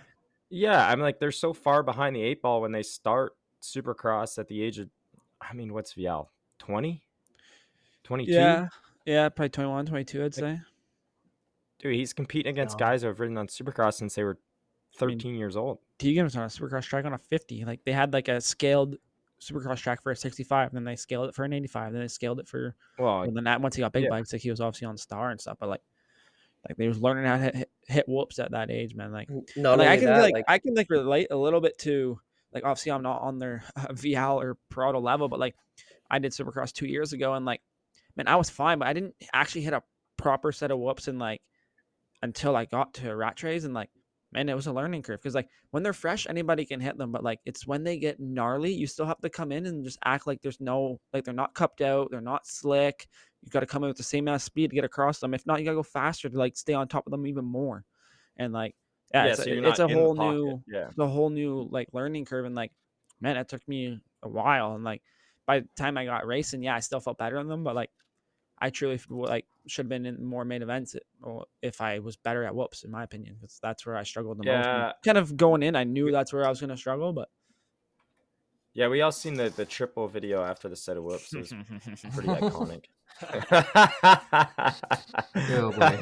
yeah, I'm like they're so far behind the eight ball when they start Supercross at the age of, I mean, what's Vialle? 20? 22? yeah yeah probably 21 22 I'd say Dude, he's competing against Yeah. guys who have ridden on Supercross since they were I mean, 13 years old. Deegan was on a supercross track on a 50. Like they had like a scaled supercross track for a 65, then they scaled it for an 85, then they scaled it for Well, and then that once he got big yeah. bikes, like he was obviously on star and stuff. But like, like they was learning how to hit, hit, whoops at that age, man. Like, no, like I can that, like, like, I can like relate a little bit to like obviously I'm not on their Vialle or Prado level, but like I did supercross two years ago and like man I was fine, but I didn't actually hit a proper set of whoops and like until I got to rat trays and like man it was a learning curve because like when they're fresh anybody can hit them but like it's when they get gnarly you still have to come in and just act like there's no like they're not cupped out they're not slick you got to come in with the same amount of speed to get across them. If not you got to go faster to like stay on top of them even more. And like yeah, it's, so a, it's a the whole new Yeah. it's a whole new like learning curve. And like man it took me a while. And like by the time i got racing yeah i still felt better on them. But like i truly like should have been in more main events or if i was better at whoops in my opinion because that's where i struggled the most. Yeah. And kind of going in i knew that's where i was going to struggle but Yeah, we all seen the, the triple video after the set of whoops. It was pretty iconic. Oh, boy.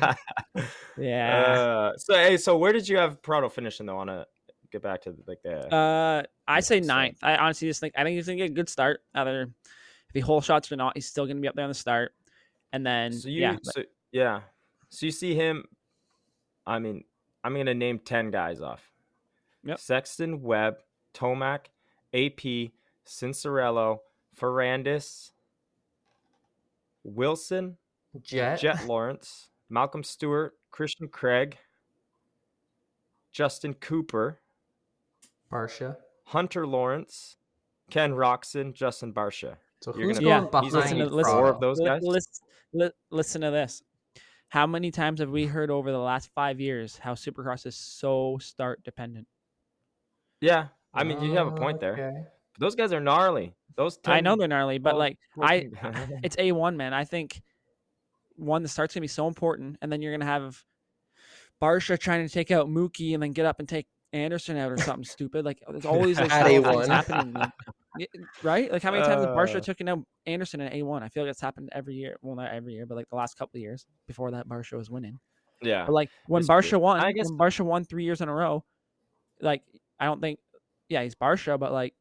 yeah Uh, so hey, so where did you have Prado finishing though? I want to get back to like the uh i say ninth i honestly just think i think he's going to get a good start either if he hole shots or not he's still going to be up there on the start and then So you, yeah but- so yeah, so you see him. I mean, I'm gonna name ten guys off. Yep. Sexton, Webb, Tomac, AP, Cianciarulo, Ferrandis, Wilson, Jett, Jett Lawrence, Malcolm Stewart, Christian Craig, Justin Cooper, Barcia. Hunter Lawrence, Ken Roczen, Justin Barcia. So You're who's gonna- Yeah, going he's behind gonna listen to- listen- four of those guys. lis- li- listen to this. How many times have we heard over the last five years how Supercross is so start dependent? Yeah, I mean you have a point there. Okay. Those guys are gnarly. Those 10, I know they're gnarly, but 12, like I, it's a one man. I think one the start's gonna be so important, and then you're gonna have Barcia trying to take out Mookie and then get up and take Anderson out or something stupid. Like there's always those At A1. things happening, like, right? Like how many times has Uh. Barcia taken out Anderson in A one? I feel like it's happened every year. Well, not every year, but like the last couple of years before that Barcia was winning. yeah. But like when It's Barcia true. won, I guess- when Barcia won three years in a row, like I don't think, yeah, he's Barcia, but like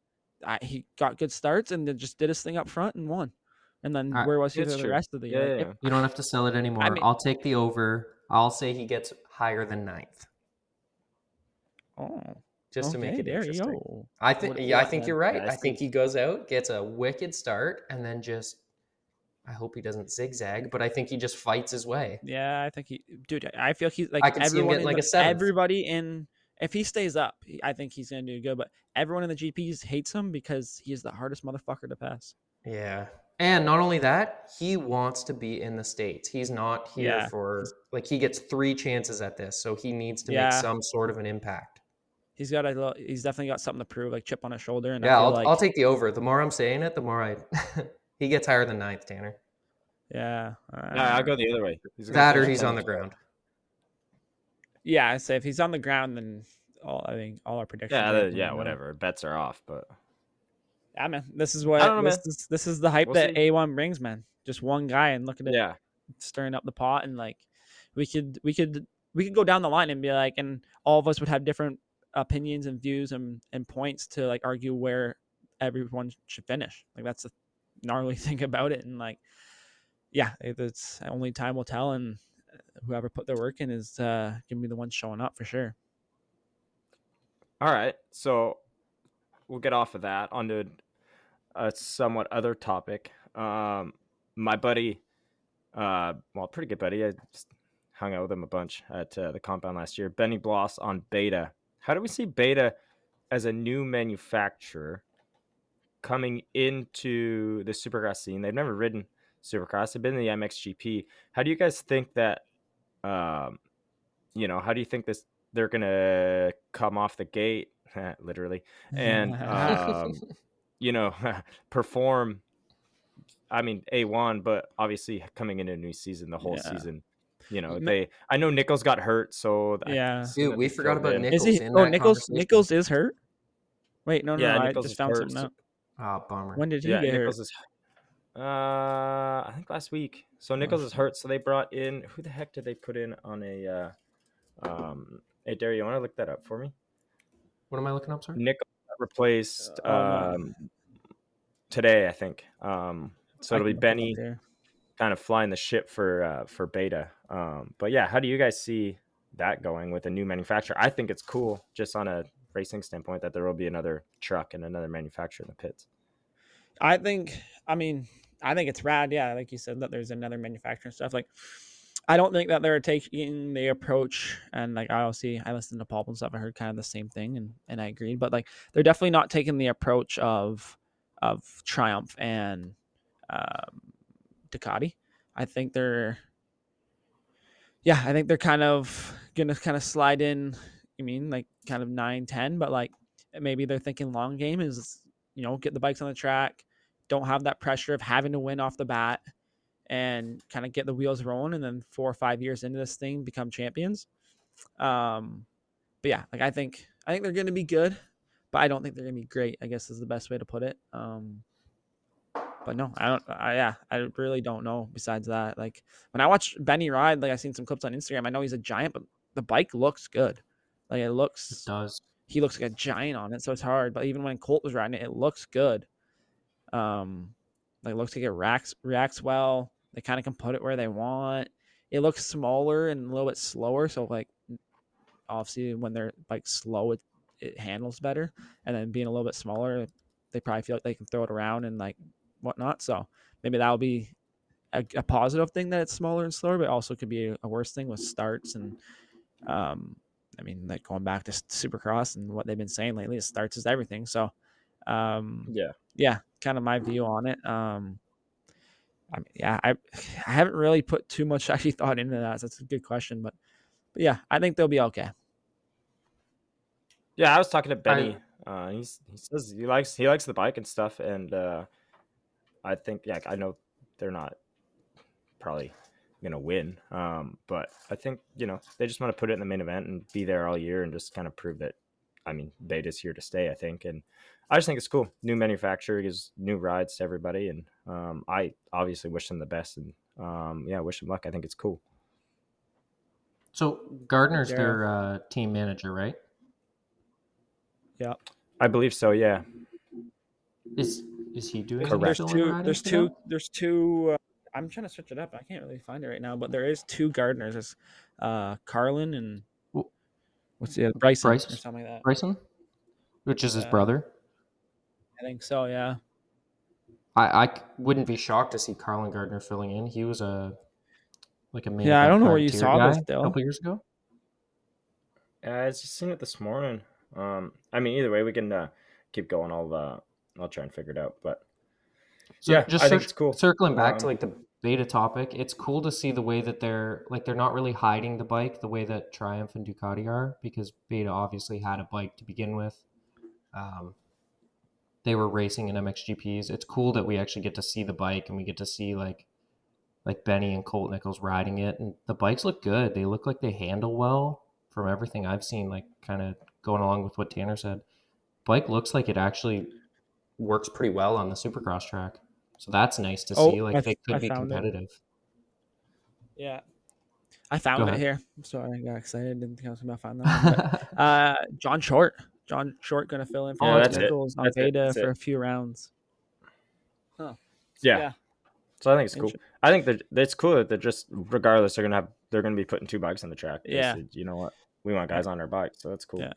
I, he got good starts and then just did his thing up front and won. And then Alright, where was he for the rest of the year? yeah, Like, yeah. You don't have to sell it anymore. I mean- will take the over. I'll say he gets higher than ninth, Oh, just to make it there interesting. you go. I think. Yeah, I think you're right. Yeah, I I think he goes out, gets a wicked start, and then just. I hope he doesn't zigzag, but I think he just fights his way. Yeah, I think he, dude. I feel he's like I could see him everyone. getting like the- a seventh. everybody in. If he stays up, I think he's gonna do good. But everyone in the GPs hates him because he's the hardest motherfucker to pass. Yeah. And not only that, he wants to be in the States. He's not here Yeah. for like he gets three chances at this, so he needs to Yeah. make some sort of an impact. He's got a. lo- He's definitely got something to prove, like chip on his shoulder. And I Yeah, feel I'll, like, I'll take the over. The more I'm saying it, the more I he gets higher than ninth, Tanner. Yeah. uh, No, I'll go the other way. He's That or he's on the ground. Yeah, I say if he's on the ground, then all I think all our predictions. Yeah, are yeah, whatever. Bets are off, but Yeah, man. This is what know, this, is, this is the hype We'll that. A1 brings, man. Just one guy and look at it yeah, stirring up the pot and like we could we could we could go down the line and be like and all of us would have different opinions and views and, and points to like argue where everyone should finish. Like that's the gnarly thing about it. And like yeah, it's only time will tell and whoever put their work in is uh gonna be the one showing up for sure. All right, so we'll get off of that onto a somewhat other topic. Um, my buddy, uh, well, pretty good buddy. I hung out with him a bunch at uh, the compound last year. Benny Bloss on Beta. How do we see Beta as a new manufacturer coming into the Supercross scene? They've never ridden Supercross. They've been in the MXGP. How do you guys think that? Um, you know, how do you think this? They're gonna come off the gate, literally, and um, you know, perform. I mean, a one, but obviously coming into a new season, the whole Yeah. season. You know, they. I know Nichols got hurt, so Yeah. Dude, we forgot about in. Nick- Is Nichols he in Oh that Nichols. Nichols is hurt? Wait, no, no, Yeah, no I just found hurt, something so- out. Ah, bummer. When did he Yeah, get Nichols hurt? is. Uh, I think last week. So Nichols is hurt, so they brought in who the heck did they put in on a? uh um Hey, Derry, you want to look that up for me? What am I looking up, sir? Nichols replaced Uh, no. um, today, I think. Um, so I it'll be can look it up Benny kind of flying the ship for uh, for Beta. Um, but yeah, how do you guys see that going with a new manufacturer? I think it's cool, just on a racing standpoint, that there will be another truck and another manufacturer in the pits. I think, I mean, I think it's rad. Yeah, like you said, that there's another manufacturer and stuff. Like, I don't think that they're taking the approach, and like I see I listened to Paul and stuff. I heard kind of the same thing, and and I agreed. But like, they're definitely not taking the approach of of Triumph and um, Ducati. I think they're, yeah, I think they're kind of gonna kind of slide in. I mean, like kind of nine, ten, but like maybe they're thinking long game is you know get the bikes on the track, don't have that pressure of having to win off the bat, and kind of get the wheels rolling, and then four or five years into this thing become champions. Um, but yeah, like I think I think they're going to be good, but I don't think they're going to be great. I guess is the best way to put it. Um, but no, I don't. I, yeah, I really don't know. Besides that, like when I watch Benny ride, like i've seen some clips on Instagram. I know he's a giant, but the bike looks good. Like it It looks does. he looks like a giant on it, so it's hard. But even when Colt was riding it, it looks good. Um, like looks like it reacts reacts well. They kind of can put it where they want. It looks smaller and a little bit slower, so like obviously when they're like slow, it it handles better. And then being a little bit smaller, they probably feel like they can throw it around and like whatnot. So maybe that'll be a, a positive thing that it's smaller and slower, but also could be a, a worse thing with starts and um I mean, like going back to Supercross and what they've been saying lately, it starts is everything. So, um, Yeah. Yeah, kind of my view on it. Um, I mean, yeah, I, I haven't really put too much actually thought into that. So that's a good question, but, but yeah, I think they'll be okay. Yeah, I was talking to Benny. uh, he's he says he likes he likes the bike and stuff, and uh, I think yeah, I know they're not probably gonna win, um, but I think you know they just want to put it in the main event and be there all year and just kind of prove that. I mean, Beta's here to stay. I think, and I just think it's cool. New manufacturer gives new rides to everybody, and um, I obviously wish them the best, and um, yeah, wish them luck. I think it's cool. So Gardner's Daryl. their uh, team manager, right? Yeah. I believe so. Yeah. Is is he doing? Correct. There's still in two, there's two, them? there's two, uh, I'm trying to search it up. I can't really find it right now, but there is two gardeners. There's, uh, Carlin and what's the other, Bryson Bryce? or something like that. Bryson, which is his brother. I think so. Yeah. I, I wouldn't be shocked to see Carlin Gardner filling in. He was a like a main Yeah, I don't know where you saw this, guy Dill. a couple years ago. Yeah, I just seen it this morning. Um, I mean, either way, we can uh, keep going. I'll uh, I'll try and figure it out. But So Yeah, just I think it's cool. Circling back to Um, like the beta topic, it's cool to see the way that they're like they're not really hiding the bike the way that Triumph and Ducati are because Beta obviously had a bike to begin with. Um, they were racing in MXGPs. It's cool that we actually get to see the bike and we get to see like like Benny and Colt Nichols riding it, and the bikes look good. They look like they handle well from everything I've seen. Like kind of going along with what Tanner said, bike looks like it actually works pretty well on the Supercross track. So that's nice to Oh, see. Like I- they could I be found it. competitive. Yeah. I found Go it ahead. here. I'm sorry, I got excited. Didn't think I was gonna find that. But, uh, John Short. John Short gonna fill in for Yeah, Colt that's. Nichols on That's it. Beta for it. a few rounds. Yeah. Yeah. So I think it's cool. I think that it's cool that they're just regardless they're gonna have they're gonna be putting two bikes on the track. Yeah. said, you know what? We want guys on our bike, so that's cool. Yeah.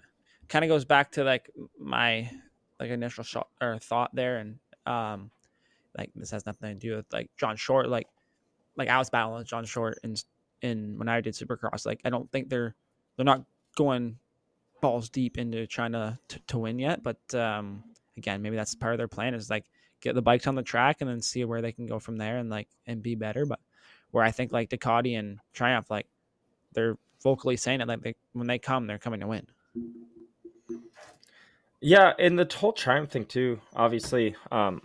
Kind of goes back to like my like initial shot or thought there, and um, like this has nothing to do with like John Short. Like, like I was battling with John Short in in when I did Supercross. Like, I don't think they're they're not going balls deep into trying to to, to win yet. But um, again, maybe that's part of their plan is like get the bikes on the track and then see where they can go from there and like and be better. But where I think like Ducati and Triumph, like they're vocally saying it like they when they come, they're coming to win. Yeah, and the whole Triumph thing too. Obviously, um,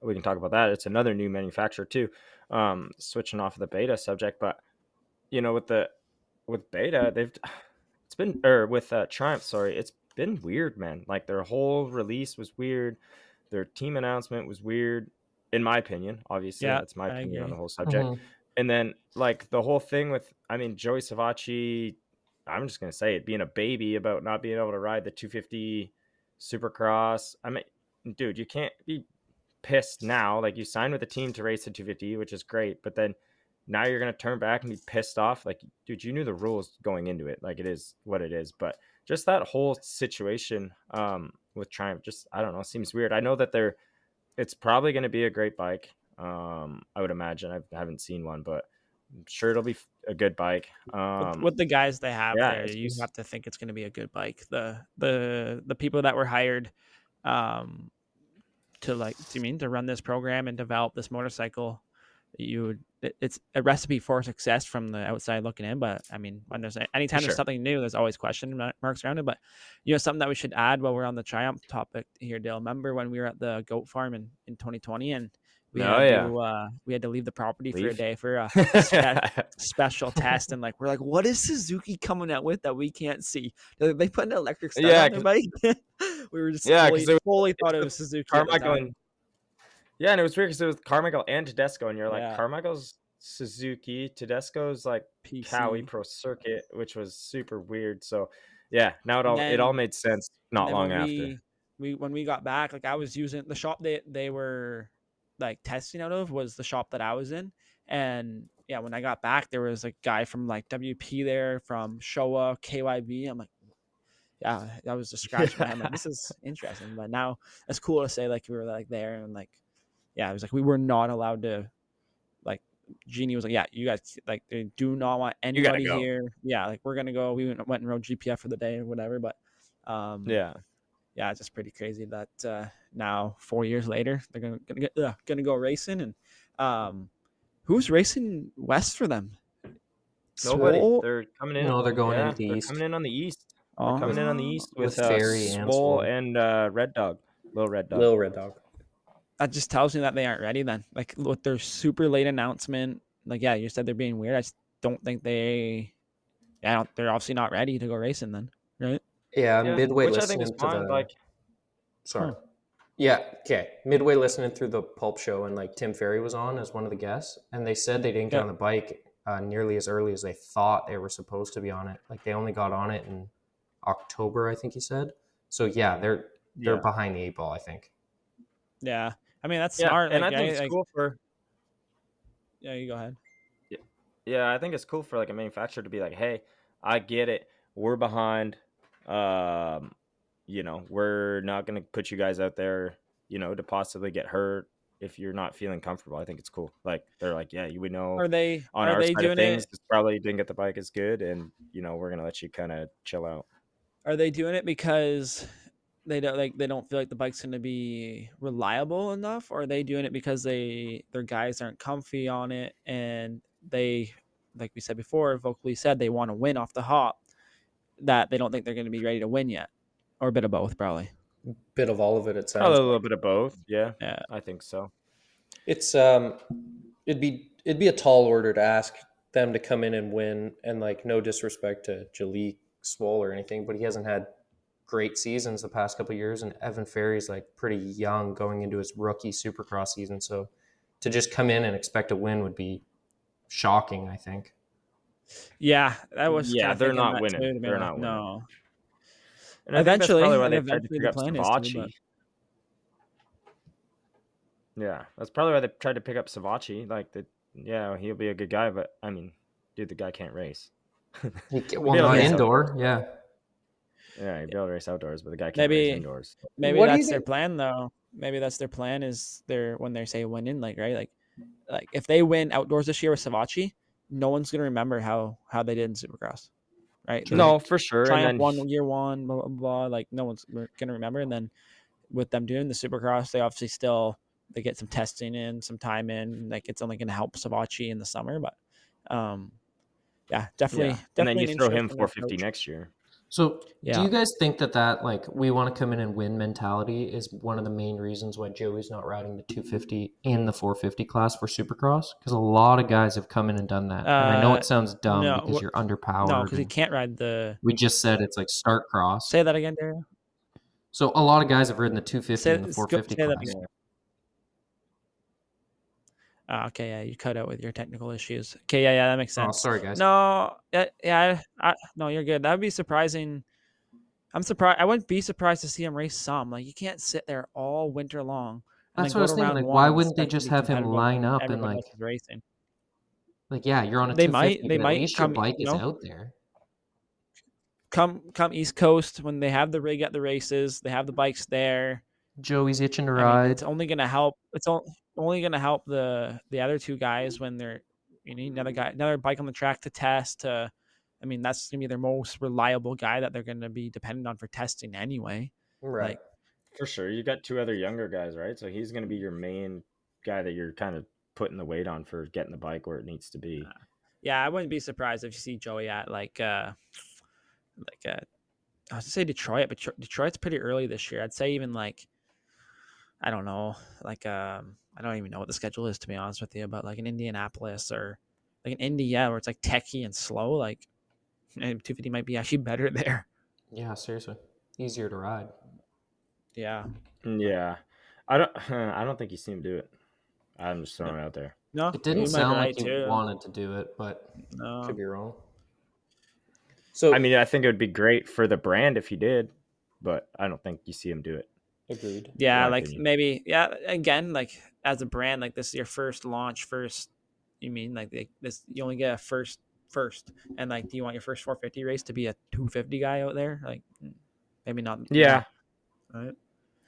we can talk about that. It's another new manufacturer too. Um, switching off of the beta subject, but you know, with the with beta, they've it's been or with uh, Triumph, sorry, it's been weird, man. Like their whole release was weird. Their team announcement was weird, in my opinion. Obviously, Yeah, that's my I opinion on the whole subject. Mhm. And then like the whole thing with, I mean, Joey Savatgy, I'm just gonna say it, being a baby about not being able to ride the 250 Supercross. I mean, dude, you can't be pissed now. Like you signed with the team to race the 250, which is great, but then now you're gonna turn back and be pissed off. Like, dude, you knew the rules going into it. Like it is what it is. But just that whole situation um, with Triumph, just I don't know, seems weird. I know that they're, it's probably gonna be a great bike. Um, I would imagine. I haven't seen one, but I'm sure it'll be a good bike. with, Um, with the guys they have yeah, there, you have to think it's going to be a good bike. The the the people that were hired um to like do you mean to run this program and develop this motorcycle you it's a recipe for success from the outside looking in but i mean when there's anytime Sure. there's something new there's always question marks around it but you know something that we should add while we're on the triumph topic here dale. Remember when we were at the goat farm in, in 2020 and we Oh, had yeah. to uh we had to leave the property for a day for a spe- special test and like we're like what is suzuki coming out with that we can't see? They they put an electric stud Yeah, on their bike we were just Yeah, fully, was- fully thought it was suzuki Carmichael and yeah, and it was weird because it was Carmichael and Tedesco, and you're like Yeah. Carmichael's Suzuki, Tedesco's like Kawi Pro Circuit, which was super weird. So yeah, now it all And it all made sense not long after. we, we when we got back like i was using the shop that they were like testing out of was the shop that i was in and yeah when i got back there was a guy from like wp there from showa kyb i'm like yeah that was a scratch my head like this is interesting but now it's cool to say like we were like there and like yeah it was like we were not allowed to like Genie was like, "Yeah, you guys like they do not want anybody go. here. Yeah, like we're gonna go. We went, went and rode GPF for the day or whatever. But um, Yeah, yeah, it's just pretty crazy that uh, now four years later they're gonna gonna get uh, gonna go racing and um, who's racing west for them? nobody. Swoll? They're coming in. No, they're going yeah, into the they're east. Coming in on the east. Oh, Coming in on the east with, With uh, Ferry and Swoll Swoll. and uh, Red Dog, Little Red Dog. Little Red Dog. That just tells me that they aren't ready. Then, like with their super late announcement, like yeah, you said they're being weird. I just don't think they. Yeah, I don't, they're obviously not ready to go racing then, right? Yeah, Yeah, midway which I listening think is to fine. the Like sorry. Yeah, okay. Midway listening through the pulp show and like Tim Ferry was on as one of the guests, and they said they didn't get Yeah. on the bike uh, nearly as early as they thought they were supposed to be on it. Like they only got on it in October, I think he said. So yeah, they're they're Yeah. behind the eight ball, I think. Yeah, I mean that's yeah, smart. and like, I think it's like- cool for Yeah, you go ahead. Yeah, yeah, I think it's cool for like a manufacturer to be like, "Hey, I get it. We're behind. Um, you know, we're not going to put you guys out there, you know, to possibly get hurt if you're not feeling comfortable." I think it's cool. Like they're like, "Yeah, you would know Are they on are our they side of doing things, it? probably didn't get the bike as good, and you know, we're gonna let you kind of chill out." Are they doing it because they don't like they don't feel like the bike's going to be reliable enough, or are they doing it because they their guys aren't comfy on it and they, like we said before, vocally said they want to win off the hop, that they don't think they're going to be ready to win yet, or a bit of both probably. Bit of all of it. It sounds. Probably a little bit of both. Yeah, Yeah, I think so. It's um, it'd be it'd be a tall order to ask them to come in and win. And like, no disrespect to Jalek Swoll or anything, but he hasn't had great seasons the past couple of years. And Evan Ferry's like pretty young going into his rookie Supercross season, so to just come in and expect a win would be shocking. I think. Yeah, that was. Yeah, kinda they're not winning. too, to be They're not winning. No. And I think that's Eventually, probably why and they tried to eventually pick the up plan is Savatgy. but- Yeah, that's probably why they tried to pick up Savatgy. Like, the, yeah, he'll be a good guy, but I mean, dude, the guy can't race. Well, not yeah. indoor. Yeah. Yeah, he'd be able to race outdoors, but the guy can't Maybe- race indoors. Maybe What that's their plan, though. Maybe that's their plan. Is their when they say win in like right, like, like if they win outdoors this year with Savatgy, no one's gonna remember how how they did in Supercross, right? Like, No, for sure. Triumph And then one year one, blah, blah blah. Like no one's gonna remember. And then with them doing the Supercross, they obviously still they get some testing in, some time in. Like it's only gonna help Savatgy in the summer, but um, yeah, definitely. yeah. and then you an throw him 450 approach. next year. So, Yeah. do you guys think that that like we want to come in and win mentality is one of the main reasons why Joey's not riding the 250 in the 450 class for Supercross? Because a lot of guys have come in and done that. and I know Uh, it sounds dumb no, because you're underpowered. No, because you can't ride the. we just said it's like start cross. Say that again, Dario. So a lot of guys have ridden the 250 Say- and the let's go- 450 say that class. Ah, okay, yeah, you cut out with your technical issues. Okay, yeah, yeah, that makes sense. Oh, sense. sorry guys. No, yeah, yeah, I, I, no, you're good. That would be surprising. I'm surprised. I wouldn't be surprised to see him race some. Like you can't sit there all winter long. That's what I was thinking, like, why wouldn't they just have him line up and, like- racing? Like yeah, you're on a They 250, might- they might at least your come- bike you is out there. Come, come East Coast when they have the rig at the races. They have the bikes there. Joey's itching to I mean, ride. it's only going to help. It's on- only going to help the the other two guys when they're you need another guy, another bike on the track to test. To, I mean, that's going to be their most reliable guy that they're going to be dependent on for testing anyway. right. like- For sure. You got two other younger guys, right? So he's going to be your main guy that you're kind of putting the weight on for getting the bike where it needs to be. Yeah, I wouldn't be surprised if you see Joey at like uh like uh I was going to say Detroit, but Detroit's pretty early this year. I'd say even like I don't know, like um I don't even know what the schedule is to be honest with you, but like an Indianapolis or like an India where it's like techy and slow, like and 250 might be actually better there. Yeah, seriously. Easier to ride. Yeah. Mm, yeah. I don't I don't think you see him do it. I'm just throwing it out there. No, It didn't you might be sound like he too. wanted to do it, but No. could be wrong. So I mean, I think it would be great for the brand if he did, but I don't think you see him do it. Agreed. yeah my like opinion. maybe yeah again like as a brand like this is your first launch first you mean like they, this you only get a first first and like do you want your first 450 race to be a 250 guy out there like mm, maybe not Yeah. right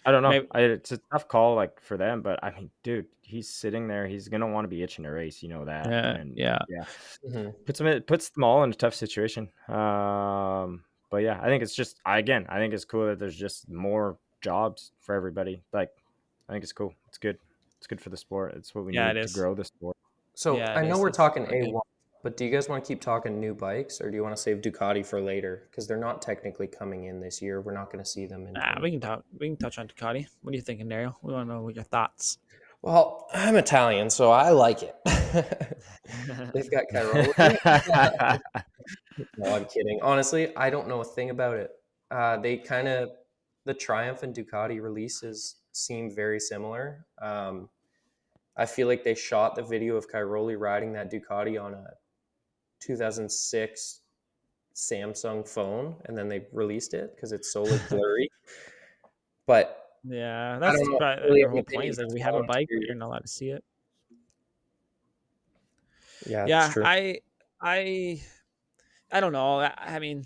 I don't know. Maybe- it's a tough call, like for them, but I mean, dude, he's sitting there. He's gonna want to be itching to race. You know that. yeah and yeah yeah, hmm puts them in, puts them all in a tough situation. Um, but yeah, I think it's just I, again, I think it's cool that there's just more jobs for everybody. Like, I think it's cool. It's good. It's good for the sport. It's what we Yeah, need to grow the sport. So Yeah, I know is. we're talking. A1, but do you guys want to keep talking new bikes, or do you want to save Ducati for later? Because they're not technically coming in this year. We're not going to see them in. nah, we can talk we can touch on Ducati what are you thinking Daryl we want to know what your thoughts Well, I'm Italian, so I like it. They've got Cairoli. no, I'm kidding. Honestly, I don't know a thing about it. Uh, they kind of the Triumph and Ducati releases seem very similar. Um, I feel like they shot the video of Cairoli riding that Ducati on a 2006 Samsung phone, and then they released it because it's so like blurry. but yeah that's but really an whole point is that we have a bike but you're not allowed to see it yeah, yeah true. i i i don't know I, I mean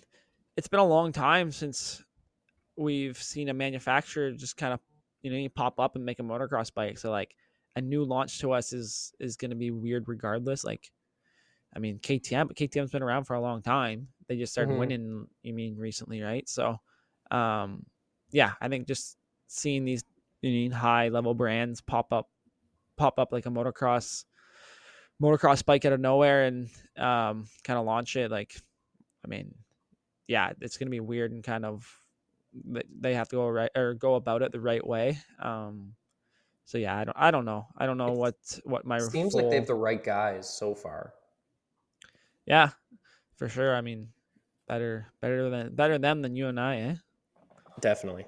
it's been a long time since we've seen a manufacturer just kind of you know you pop up and make a motocross bike so like a new launch to us is is going to be weird regardless like i mean ktm but ktm's been around for a long time they just started Mhm. winning you mean recently right so um yeah i think just seeing these you mean high level brands pop up pop up like a motocross motocross bike out of nowhere and um kind of launch it like i mean yeah it's gonna be weird and kind of they have to go right or go about it the right way um so yeah, I don't I don't know. I don't know what what my Seems like they have the right guys so far. yeah, for sure. I mean, better better than better them than you and I, eh? Definitely.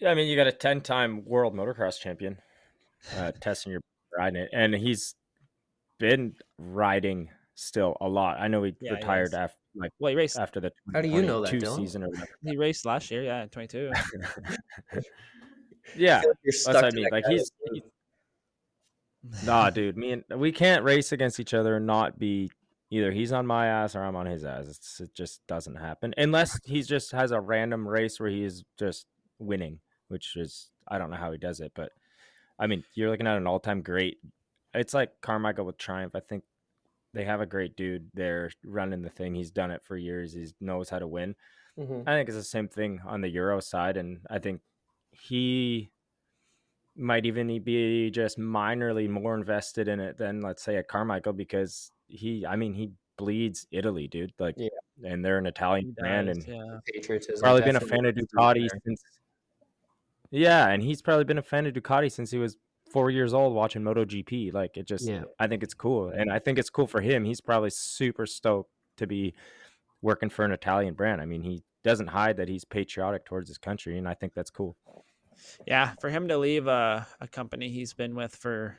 Yeah, I mean, you got a ten-time world motocross champion uh, testing your riding it, and he's been riding still a lot. I know he Yeah, retired has. after like Well, he raced. after the How do you know that, 22 Dylan? season or whatever. He raced last year, yeah, twenty two. Yeah, You're that's what I mean. Like guy. he's, nah, dude. Me and we can't race against each other and not be either he's on my ass or I'm on his ass. It's, it just doesn't happen unless he just has a random race where he is just winning, which is I don't know how he does it, but I mean, you're looking at an all-time great. It's like Carmichael with Triumph. I think they have a great dude there running the thing. He's done it for years. He knows how to win. Mhm. I think it's the same thing on the Euro side, and I think he might even be just minorly more invested in it than let's say a Carmichael because he, I mean, he bleeds Italy, dude. Like, Yeah. and they're an Italian He brand, does, and yeah. Patriotism. probably been a fan of Ducati since. Yeah, and he's probably been a fan of Ducati since he was four years old watching MotoGP. Like, it just, Yeah. I think it's cool, and I think it's cool for him. He's probably super stoked to be working for an Italian brand. I mean, he doesn't hide that he's patriotic towards his country, and I think that's cool. Yeah, for him to leave a, a company he's been with for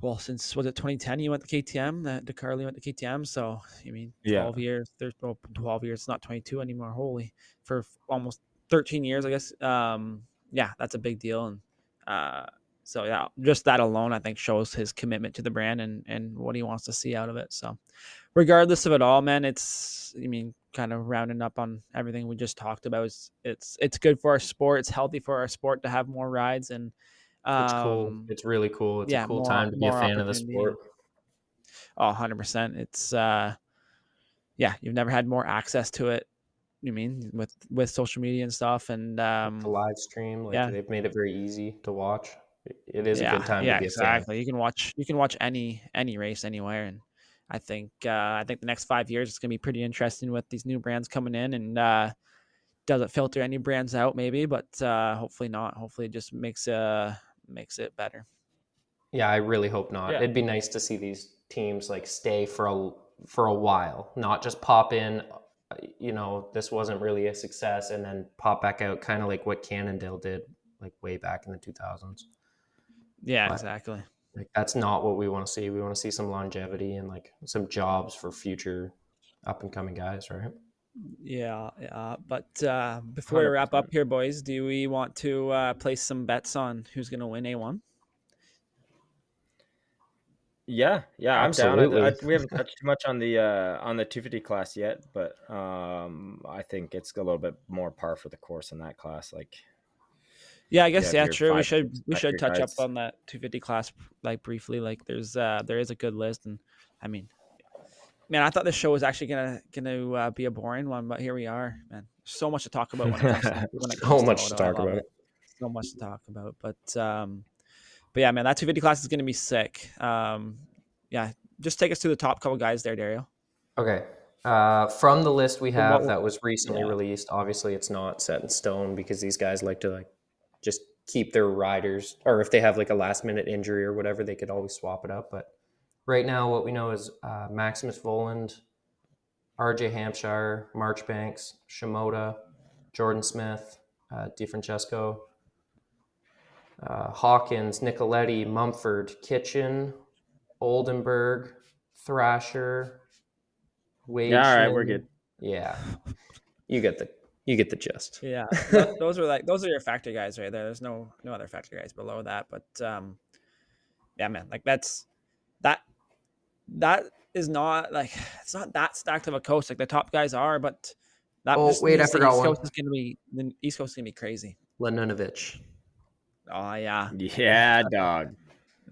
well since was it 2010 he went to KTM that DeCarli went to KTM so I mean Yeah. 12 years there's well, 12 years not 22 anymore holy for f- almost 13 years I guess um yeah that's a big deal and uh so yeah just that alone I think shows his commitment to the brand and and what he wants to see out of it so regardless of it all man it's I mean kind of rounding up on everything we just talked about it's it's, it's good for our sport it's healthy for our sport to have more rides and um, It's cool. It's really cool. It's yeah, a cool more- time to be a fan of the sport. Oh, 100%. It's uh yeah, you've never had more access to it. You mean with with social media and stuff and um the live stream, like yeah. they've made it very easy to watch. It- is yeah, a good time yeah, to be a exactly. You can watch you can watch any any race anywhere and I think uh I think the next 5 years it's going to be pretty interesting with these new brands coming in and uh does it filter any brands out maybe, but uh hopefully not. Hopefully it just makes uh makes it better. Yeah, I really hope not. Yeah. It'd be nice to see these teams like stay for a for a while, not just pop in. uh, You know, this wasn't really a success, and then pop back out, kind of like what Cannondale did, like way back in the two thousands. Yeah, But- exactly. Like that's not what we want to see. We want to see some longevity and like some jobs for future up and coming guys, right? Yeah, yeah. But uh, before we wrap up here, boys, do we want to uh, place some bets on who's going to win A1? Yeah, yeah, I'm down. I, I, Absolutely. we haven't touched too much on the uh, on the 250 class yet, but um, I think it's a little bit more par for the course in that class. Like, Yeah, I guess Yeah, yeah, your true. We should we should factor touch up on that 250 class like briefly. Like, there's uh there is a good list, and I mean, man, I thought this show was actually gonna gonna uh, be a boring one, but here we are, man. So much to talk about when it comes to, when it So comes much to moto. I talk about. it. So much to talk about, but um, but yeah, man, that 250 class is gonna be sick. Um, yeah, just take us to the top couple guys there, Dario. Okay. Uh, from the list we have that was recently yeah. released, obviously it's not set in stone because these guys like to like just keep their riders, or if they have like a last minute injury or whatever, they could always swap it up. But right now, what we know is uh, Maximus Vohland, RJ Hampshire, Marchbanks, Shimoda, Jordan Smith, uh, DiFrancesco, uh, Hawkins, Nicoletti, Mumford, Kitchen, Oldenburg, Thrasher, Wade. Yeah, all right, we're good. Yeah, you get the you get the gist. Yeah, those are like those are your factor guys right there. There's no no other factor guys below that, but um, yeah, man, like that's that that is not like it's not that stacked of a coast like the top guys are, but that Oh, just wait, I means the forgot East one. Coast is gonna be the East Coast is gonna be crazy. Laninovich. Oh yeah, yeah, dog.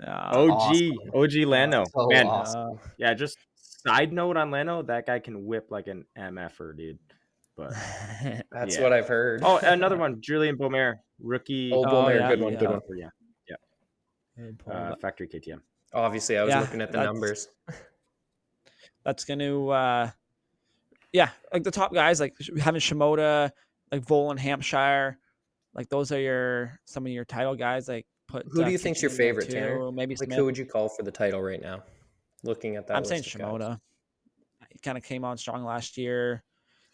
yeah. OG, awesome. OG Lano. So Man, awesome. yeah. Just side note on Lano, that guy can whip like an mf'er, dude. But That's Yeah. what I've heard. oh, another one, Julien Beaumer, rookie. Oh, Oh, Beaumer, yeah, good one, good one. Yeah, Good pull, uh, factory KTM. Obviously, I was Yeah, looking at the that's- numbers. that's gonna uh yeah like the top guys like having Shimoda like Vohland Hampshire Like those are your some of your title guys. Like put Who uh, do you think's your Kitchen in there favorite, Tanner? Maybe Like, Smith. who would you call for the title right now? Looking at that, I'm saying list guys. Shimoda. He kind of came on strong last year.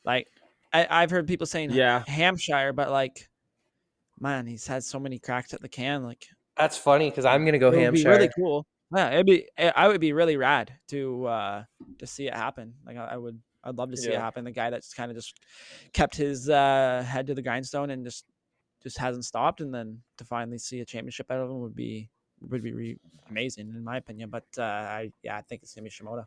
Like I, I've heard people saying Yeah. Hampshire, but like, man, he's had so many cracks at the can. Like That's funny because I'm gonna go it would Hampshire. be really cool. Yeah, it'd be. I I would be really rad to uh to see it happen. Like I, I would. I'd love to see it happen. The guy that's kind of just kept his uh head to the grindstone and just just hasn't stopped, and then to finally see a championship out of him would be would be re- amazing in my opinion. But uh, I yeah, I think it's gonna be Shimoda.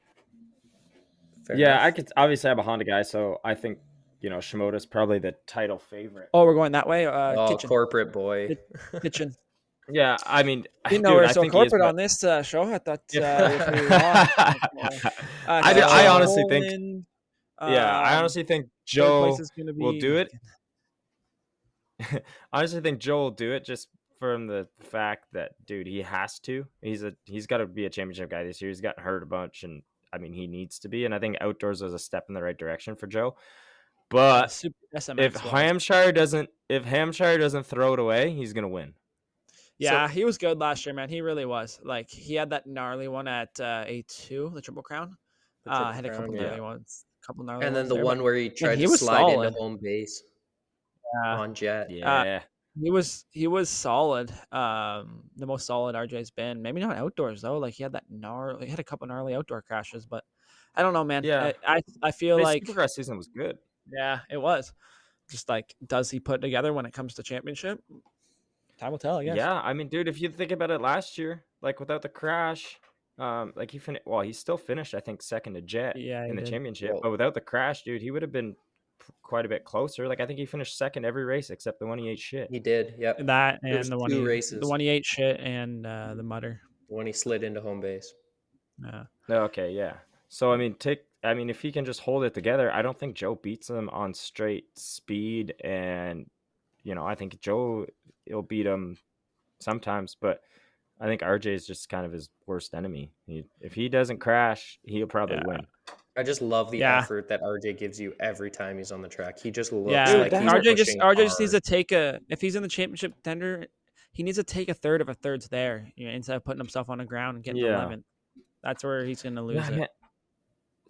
Fair yeah, enough. I could obviously I'm a Honda guy, so I think you know Shimoda's probably the title favorite. Oh, we're going that way. Uh, oh, kitchen, corporate boy. kitchen. Yeah, I mean, Didn't know dude, we're I so think is corporate on this uh, show. I thought uh, we lost, uh, I, do- I Kitchen, honestly think, Holman, yeah, I um, honestly think third Joe place is gonna will do it. I honestly think Joe will do it just from the fact that, dude, he has to. He's a he's got to be a championship guy this year. He's gotten hurt a bunch, and I mean, he needs to be. And I think outdoors was a step in the right direction for Joe. But if. Hampshire doesn't, if Hampshire doesn't throw it away, he's gonna win. Yeah, he was good last year, man. He really was. Like he had that gnarly one at uh, A two, the Triple Crown. The Uh, had a couple Crown, yeah. gnarly ones, couple gnarly And then ones the there, one where he tried he to was slide solid. into home base yeah, on Jett. Yeah, he was he was solid. Um, the most solid RJ's been. Maybe not outdoors though. Like he had that gnarly, he had a couple gnarly outdoor crashes, but I don't know, man. Yeah. I I, I feel His like Supercross season was good. Yeah, it was. Just like, does he put together when it comes to championship? Time will tell, I guess. Yeah, I mean, dude, if you think about it, last year, like without the crash, um, like he finished. Well, he still finished, I think, second to Jett Yeah, in the did. championship. Well- but without the crash, dude, he would have been quite a bit closer. Like I think he finished second every race except the one he ate shit. He did. Yep. That and was the one two he, races. the one he ate shit and uh, the mutter. When he slid into home base. Yeah. Okay, yeah. So I mean, take. I mean, if he can just hold it together, I don't think Joe beats him on straight speed, and you know, I think Joe he'll beat him sometimes, but I think RJ is just kind of his worst enemy. He, if he doesn't crash, he'll probably Yeah. win. I just love the Yeah. effort that RJ gives you every time he's on the track. He just looks Yeah, like that- he's RJ just pushing RJ just needs to take a if he's in the championship tender, he needs to take a third of a third's there you know, instead of putting himself on the ground and getting Yeah. 11th. That's where he's gonna lose Yeah, it.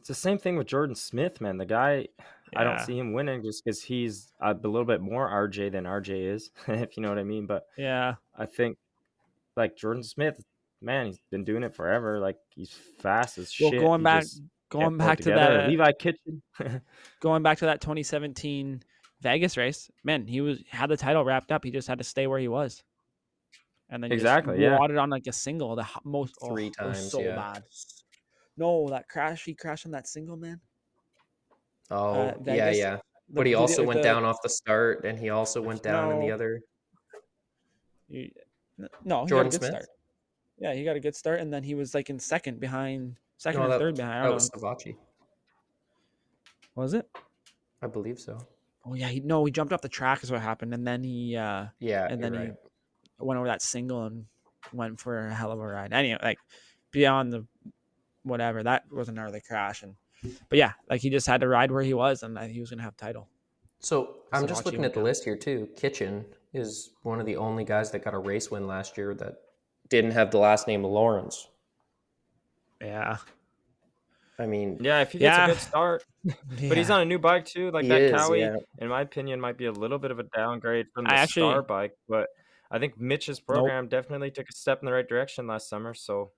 Man. It's the same thing with Jordan Smith, man. The guy, I don't see him winning just because he's a little bit more RJ than RJ is, if you know what I mean. But Yeah, I think, like Jordan Smith, man, he's been doing it forever. Like he's fast as well, shit. going He back going back to together. that Levi Kitchen. going back to that 2017 Vegas race, man, he was had the title wrapped up. He just had to stay where he was, and then Exactly, just yeah. wadded on like a single. The ho- most oh, Three it was times, so yeah. bad. No, that crash. He crashed on that single, man. Oh, uh, yeah, yeah. The- But he also the- went down off the start, and he also went down in the other. he- no, he Jordan got a good Smith? start. Yeah, he got a good start, and then he was like in second behind, second No, or that- third behind. I That was. Savatgy. Was it? I believe so. Oh yeah, he no, he jumped off the track is what happened, and then he uh Yeah, and then right. he went over that single and went for a hell of a ride. Anyway, like beyond the whatever, that was an early crash, and but yeah, like he just had to ride where he was, and uh, he was gonna have title. So I'm just looking at the list here too. Kitchen is one of the only guys that got a race win last year that didn't have the last name Lawrence. Yeah, I mean, yeah, if he gets Yeah. a good start, but he's on a new bike too. Like He that is, Kawi, yeah. in my opinion, might be a little bit of a downgrade from the I actually- Star bike. But I think Mitch's program definitely took a step in the right direction last summer. So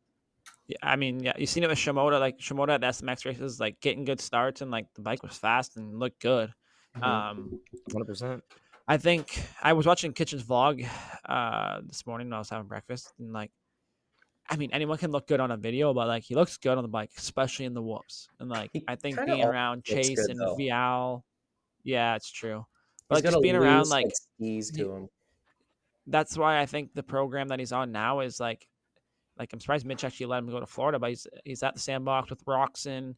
Yeah, I mean, yeah, you seen it with Shimoda. Like Shimoda at the SMX races, like getting good starts, and like the bike was fast and looked good. Mhm. Um, 100. percent I think I was watching Kitchen's vlog uh this morning when I was having breakfast, and like, I mean, anyone can look good on a video, but like he looks good on the bike, especially in the whoops. And like, He I think being around Chase good, and though. Vialle, yeah, it's true. But he's like just being around, loose, like skis to him. that's why I think the program that he's on now is like, like I'm surprised Mitch actually let him go to Florida, but he's he's at the sandbox with Roczen,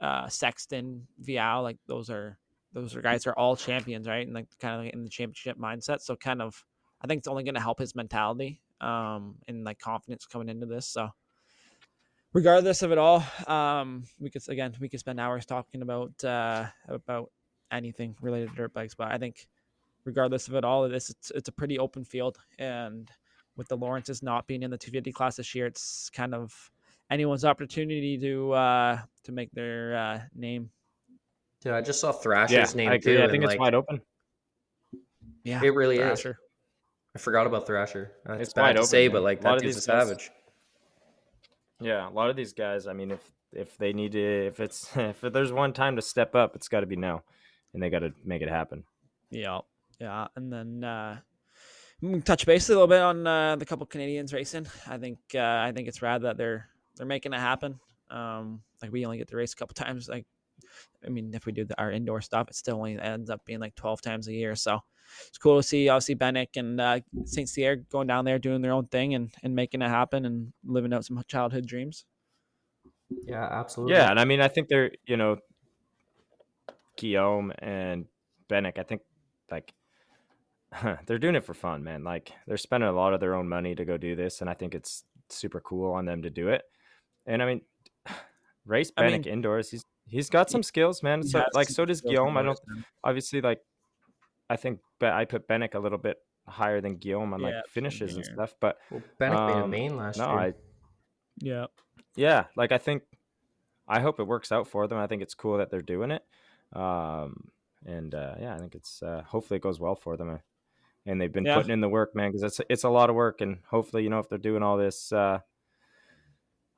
uh, Sexton, Vialle. Like those are those are guys are all champions, right? And like kind of in the championship mindset. So kind of, I think it's only going to help his mentality, um, and like confidence coming into this. So regardless of it all, um, we could again we could spend hours talking about uh about anything related to dirt bikes, but I think regardless of it all, of this it's, it's a pretty open field, and with the Lawrences not being in the 250 class this year, it's kind of anyone's opportunity to uh, to make their uh, name. Yeah, I just saw Thrasher's Yeah, name I agree. too. I think it's like, wide open. Yeah, It really is. Thrasher. I forgot about Thrasher. Uh, It's, It's bad wide to open, say, man. but like A lot that of dude's a these guys- savage. Yeah, a lot of these guys. I mean, if if they need to, if it's if there's one time to step up, it's got to be now, and they got to make it happen. Yeah, yeah, and then uh, we can touch base a little bit on uh, the couple Canadians racing. I think uh, I think it's rad that they're they're making it happen. Um, like we only get to race a couple times. Like, I mean, if we do the, our indoor stuff, it still only ends up being like twelve times a year. So it's cool to see obviously Bennick and uh, Saint Cyr going down there doing their own thing and and making it happen and living out some childhood dreams. Yeah, absolutely. Yeah, and I mean, I think they're you know, Guillaume and Bennick. I think like they're doing it for fun, man. Like they're spending a lot of their own money to go do this, and I think it's super cool on them to do it. And I mean, race I mean- indoors. He's he's got some skills, man. So like so does Guillaume. I don't obviously like. I think, but I put Bennick a little bit higher than Guillaume on like finishes and stuff. But Well, Bennick made a Um, main last no, year. I Yeah, yeah like i think i hope it works out for them i think it's cool that they're doing it um and uh yeah i think it's uh hopefully it goes well for them uh, and they've been Yeah. putting in the work man because it's it's a lot of work and hopefully you know if they're doing all this uh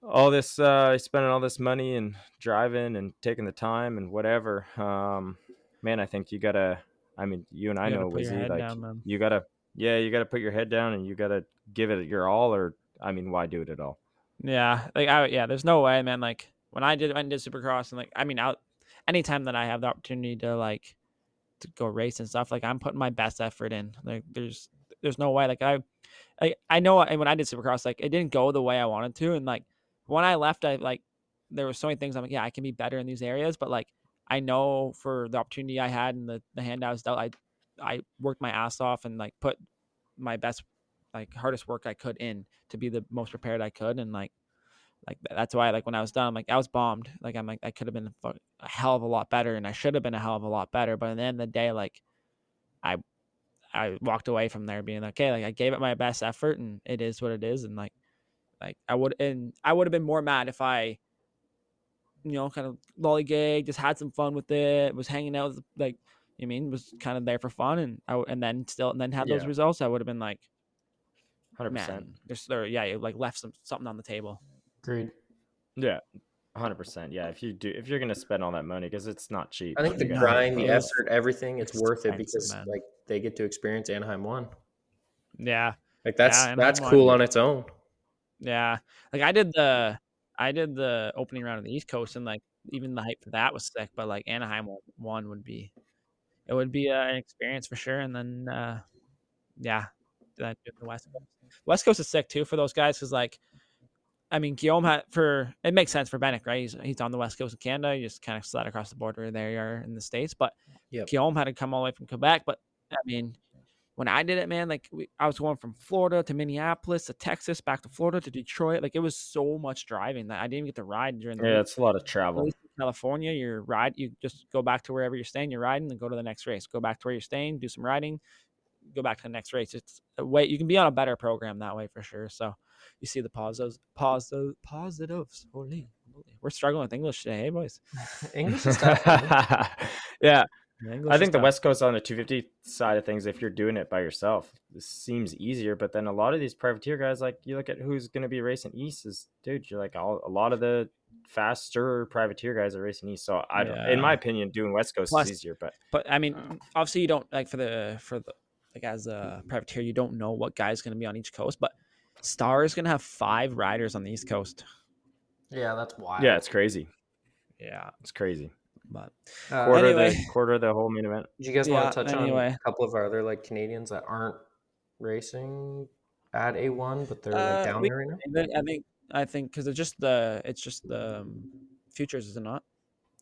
all this uh spending all this money and driving and taking the time and whatever um man i think you gotta i mean you and i You know Wizzy, like down, you gotta yeah you gotta put your head down and you gotta give it your all or i mean why do it at all Yeah, like I yeah, there's no way, man. Like when I did went and did Supercross and like I mean, out anytime that I have the opportunity to like to go race and stuff, like I'm putting my best effort in. Like there's there's no way. Like I I I know I- when I did Supercross, like it didn't go the way I wanted to, and like when I left, I like there were so many things I'm like, yeah, I can be better in these areas, but like I know for the opportunity I had and the the hand I was dealt, I I worked my ass off and like put my best like hardest work I could in to be the most prepared I could and like like that's why like when I was done I'm like I was bombed like I'm like I could have been a, hell of a lot better and I should have been a hell of a lot better but at the end of the day like I I walked away from there being like okay like I gave it my best effort and it is what it is and like like I would and I would have been more mad if I you know kind of lollygag just had some fun with it was hanging out with, like you know I mean was kind of there for fun and I and then still and then had those Yeah. results I would have been like 100% man, there's there, yeah, you like left some something on the table. Agreed. Yeah, hundred percent. Yeah, if you do, if you're gonna spend all that money, because it's not cheap. I think the grind, the effort, everything, it's worth it because man. like they get to experience Anaheim one. Yeah, Like that's Anaheim that's won. cool on its own. yeah. Like I did the I did the opening round of the East Coast, and like even the hype for that was sick. But like Anaheim one- one would be, it would be uh, an experience for sure. And then uh yeah, that the West Coast. West Coast is sick too for those guys because like. I mean, Guillaume had for it makes sense for Bennick, right? He's he's on the west coast of Canada. You just kind of slide across the border. There you are in the states. But Yep. Guillaume had to come all the way from Quebec. But I mean, when I did it, man, like we, I was going from Florida to Minneapolis to Texas, back to Florida to Detroit. Like it was so much driving that I didn't even get to ride during the Yeah, it's a lot of travel. California, you're ride. You just go back to wherever you're staying. You're riding, and go to the next race. Go back to where you're staying, do some riding, go back to the next race. It's uh, a way you can be on a better program that way for sure. So you see the positives, mm-hmm. positives, positives. Holy, holy. we're struggling with English today, hey boys. English is tough. yeah, English I think the tough. West Coast on the 250 side of things, if you're doing it by yourself, this seems easier. But then a lot of these privateer guys, like you look at who's going to be racing east, is dude, you're like all, a lot of the faster privateer guys are racing east. So I don't, in my opinion, doing West Coast Plus- is easier. But But I mean, um, obviously, you don't like for the for the like as a privateer, you don't know what guy's going to be on each coast. But Star is going to have five riders on the East Coast. yeah, that's wild. yeah, it's crazy. Yeah, It's crazy. but Uh, Quarter Anyway. the quarter of the whole main event. Do you guys Yeah, want to touch on anyway. a couple of our other like Canadians that aren't racing at A1, but they're Uh, like down we- there right now? I think I think I think because it's just the it's just the um, futures, is it not?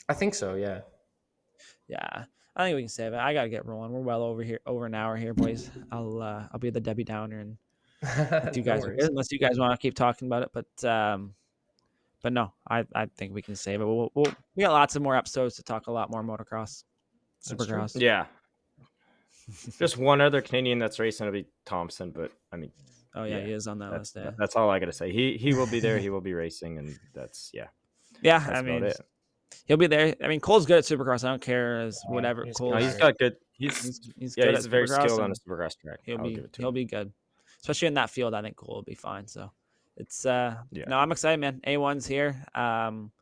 I think so. Yeah. Yeah, I think we can save it. I gotta get rolling. We're well over here, over an hour here, boys. I'll uh, I'll be the Debbie Downer and if you guys unless you guys want to keep talking about it. But um, but no, I I think we can save it. We'll, we'll we got lots of more episodes to talk a lot more motocross, supercross. Yeah. Just one other Canadian that's racing will be Thompson, but I mean, Oh yeah, Yeah, he is on that list. Yeah, that's all I gotta say. He he will be there. He will be racing, and that's yeah. yeah. That's I mean, it. he'll be there. I mean, Cole's good at Supercross. I don't care as whatever he's Cole. No, he's got good. He's, he's, he's yeah, he's very skilled on a supercross track. He'll I'll be give it to he'll him. be good, especially in that field. I think Cole will be fine. So it's uh Yeah. no, I'm excited, man. A1's here. Um,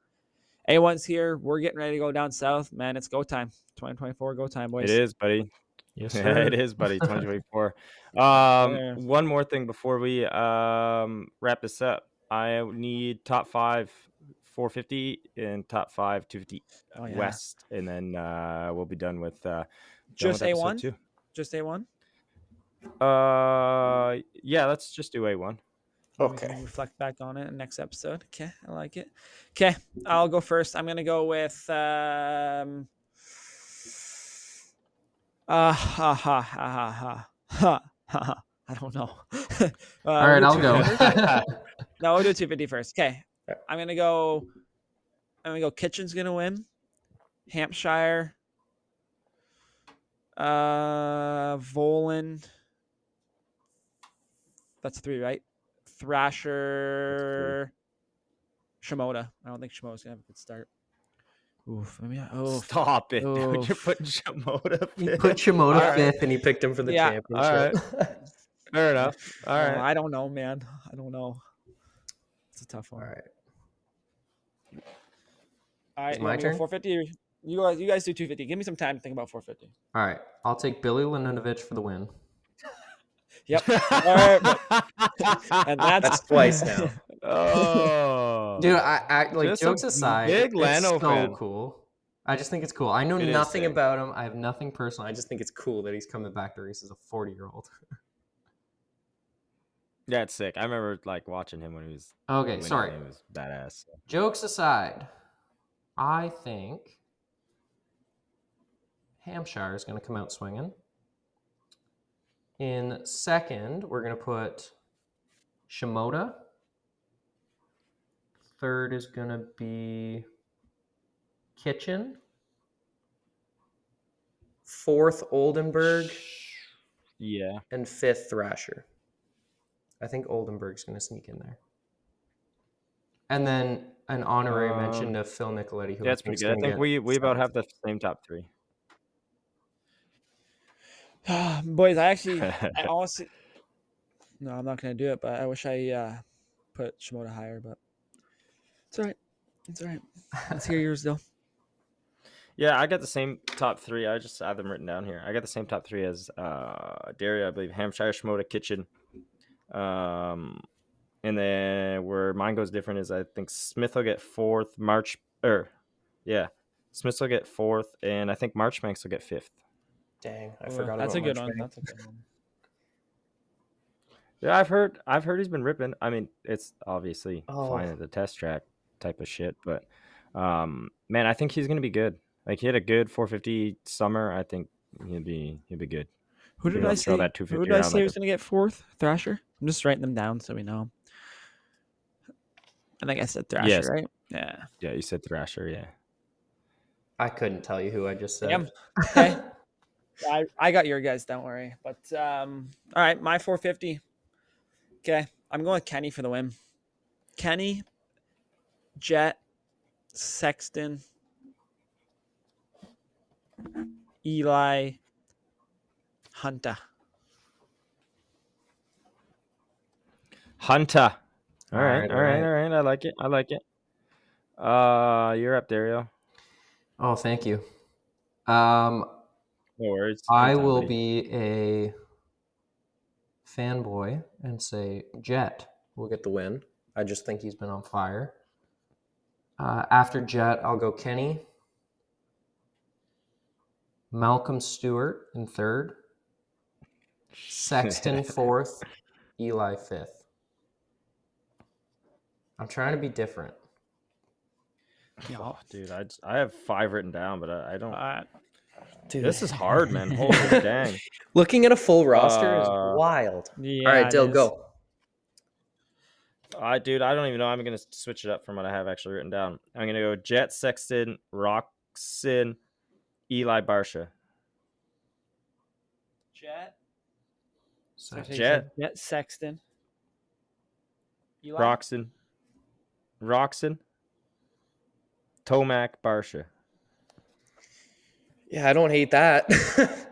A1's here. We're getting ready to go down south, man. It's go time. 2024 go time, boys. It is, buddy. Yes, Yeah, sir. it is, buddy. 2024. Um, Yeah. one more thing before we um wrap this up. I need top five 450 and top five 250 Oh, yeah. west, and then uh we'll be done with uh done Just with A1? two. Just A1. Uh, yeah, let's just do A1. We can reflect back on it next episode. Okay, I like it. Okay, I'll go first. I'm gonna go with um. Uh, ha ha ha ha ha ha ha. I don't know. uh, All right, I'll go. no, we'll do 250 first. Okay, I'm gonna go. I'm gonna go. Kitchen's gonna win. Hampshire. Uh, Vohland. That's three, right? Thrasher. Shimoda. I don't think Shimoda's gonna have a good start. Oof. Maybe. I- Oh. Stop it, dude. You're putting Shimoda. He fifth. put Shimoda All right. fifth, and he picked him for the Yeah, championship. Fair enough. All Oh. I don't know, man. I don't know. It's a tough one. right. All right. You my want me to go turn? 450. You guys, you guys do 250. Give me some time to think about 450. All right. I'll take Billy Laninovich for the win. Yep. All right. and that's, That's twice now. Oh, Dude, I, I like Just jokes aside, big it's so fan. cool. I just think it's cool. I know It is nothing about him. I have nothing personal. I just think it's cool that he's coming back to race as a 40 year old. Yeah, it's sick. I remember like watching him when he was. Okay, winning, sorry. He was badass. Jokes aside, I think Hampshire is going to come out swinging. In second, we're going to put Shimoda. Third is going to be Kitchen. Fourth, Oldenburg. Yeah. And fifth, Thrasher. I think Oldenburg's going to sneak in there. And then an honorary Um, mention to Phil Nicoletti. Who Yeah, it's pretty good. I think get we we about have the same top three. boys. I actually, I honestly, no, I'm not gonna do it. But I wish I uh, put Shimoda higher. But it's all right. It's all right. Let's hear yours though. Yeah, I got the same top three. I just have them written down here. I got the same top three as uh Dario, I believe, Hampshire, Shimoda, Kitchen. Um, and then where mine goes different is I think Smith will get fourth, March or yeah, Smith will get fourth, and I think Marchbanks will get fifth. Dang, I Ooh, forgot That's a good one. That's a good one. Yeah, I've heard I've heard he's been ripping. I mean, it's obviously Oh. fine at the test track type of shit, but um man, I think he's gonna be good. Like he had a good 450 summer. I think he'll be he'll be good. Who did I say? throw that Who did I say like was gonna get fourth? Thrasher. I'm just writing them down so we know. I think I said Thrasher, Yes. right? Yeah. Yeah, you said Thrasher. Yeah. I couldn't tell you who I just said. Damn. Okay. I, I got your guys, don't worry. But um all right, my 450. Okay. I'm going with Kenny for the win. Kenny, Jett, Sexton, Eli, Hunter. Hunter. All All right, right, all all right, right. all right. I like it. I like it. Uh, you're up, Dario. Oh, thank you. Um, No worries. I Good will buddy. be a fanboy and say Jett will get the win. I just think he's been on fire. Uh, after Jett, I'll go Kenny, Malcolm Stewart in third, Sexton fourth, Eli fifth. I'm trying to be different. Yeah. Oh, dude, I just, I have five written down, but I, I don't. Uh, Dude, this is hard, man. Holy dang. looking at a full roster Uh, is wild. yeah, All right, it Dill, go. I dude, I don't even know. I'm gonna switch it up from what I have actually written down. I'm gonna go Jett Sexton, Roczen, Eli Barcia. Jett. Sex- Jett. Jett Sexton. Eli? Roczen. Roczen. Tomac Barcia. Yeah, I don't hate that.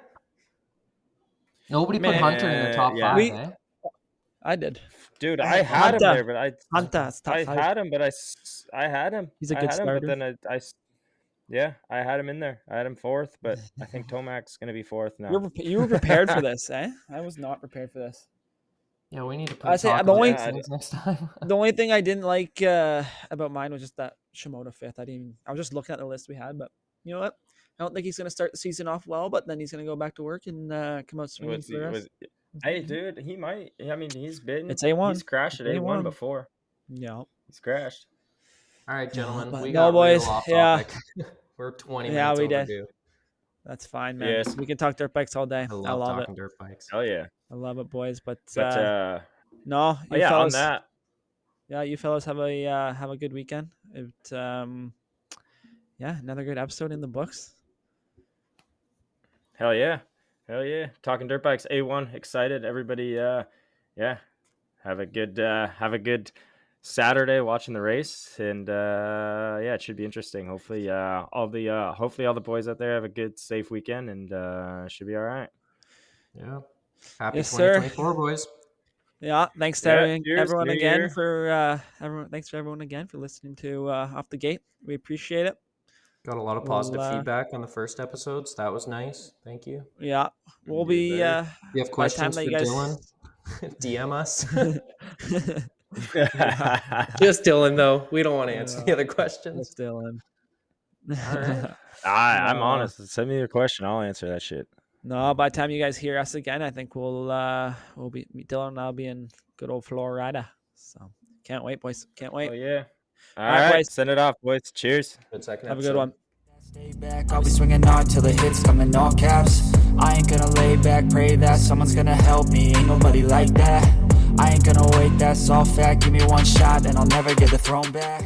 Nobody put Hunter in the top yeah. five. We- eh? I did. Dude, I I had had him there, but I Hunter, I five. had him, but I, s- I had him. He's a good had him, but then I, I yeah, I had him in there. I had him fourth, but I think Tomac's gonna be fourth now. You were, you were prepared for this, eh? I was not prepared for this. Yeah, we need to put. I say, the on only- things next time. The only thing I didn't like uh, about mine was just that Shimoda fifth. I didn't. Even, I was just looking at the list we had, but you know what? I don't think he's going to start the season off well, but then he's going to go back to work and uh, come out swinging Was- for us. was- hey, dude, he might. I mean, he's been. It's A1. He's crashed at It's A one A1. before. Yeah. He's crashed. All right, gentlemen. but we no, got boys, real off yeah. topic. We're 20 Yeah, minutes we did. overdue. That's fine, man. Yes. We can talk dirt bikes all day. I I love, love, it. dirt bikes. Oh yeah. I love it, boys. But, But uh, uh, no, oh, you yeah, fellas, on that. yeah, you fellas have a uh, have a good weekend. It, um, yeah, another good episode in the books. Hell yeah. Hell yeah. Talking dirt bikes. A1 excited. Everybody uh yeah. Have a good uh have a good Saturday watching the race and uh yeah, it should be interesting. Hopefully uh all the uh hopefully all the boys out there have a good safe weekend and uh should be all right. Yeah. Happy Yes, sir. 2024, boys. Yeah, thanks to Yeah, everyone, cheers, everyone again year. for uh, everyone. Thanks for everyone again for listening to uh, off the gate. We appreciate it. Got a lot of We'll, positive uh, feedback on the first episodes. That was nice. Thank you. Yeah, we'll be. buddy. Uh, You have by the time questions for guys- Dylan? DM us. Just Just Dylan, though. We don't want to answer Yeah. the other questions. Still in. right. I, I'm No. honest. Send me your question. I'll answer that shit. no, by the time you guys hear us again, I think we'll uh, we'll be Dylan and I'll be in good old Florida. So can't wait, boys. Can't wait. Oh yeah. All All right, right, send it off, boys. Cheers. Good second Have a good one. Stay back, I'll be swinging hard till the hits come in all caps. I ain't gonna lay back, pray that someone's gonna help me. Ain't nobody like that. I ain't gonna wait, that's all fact. Give me one shot and I'll never get the throne back.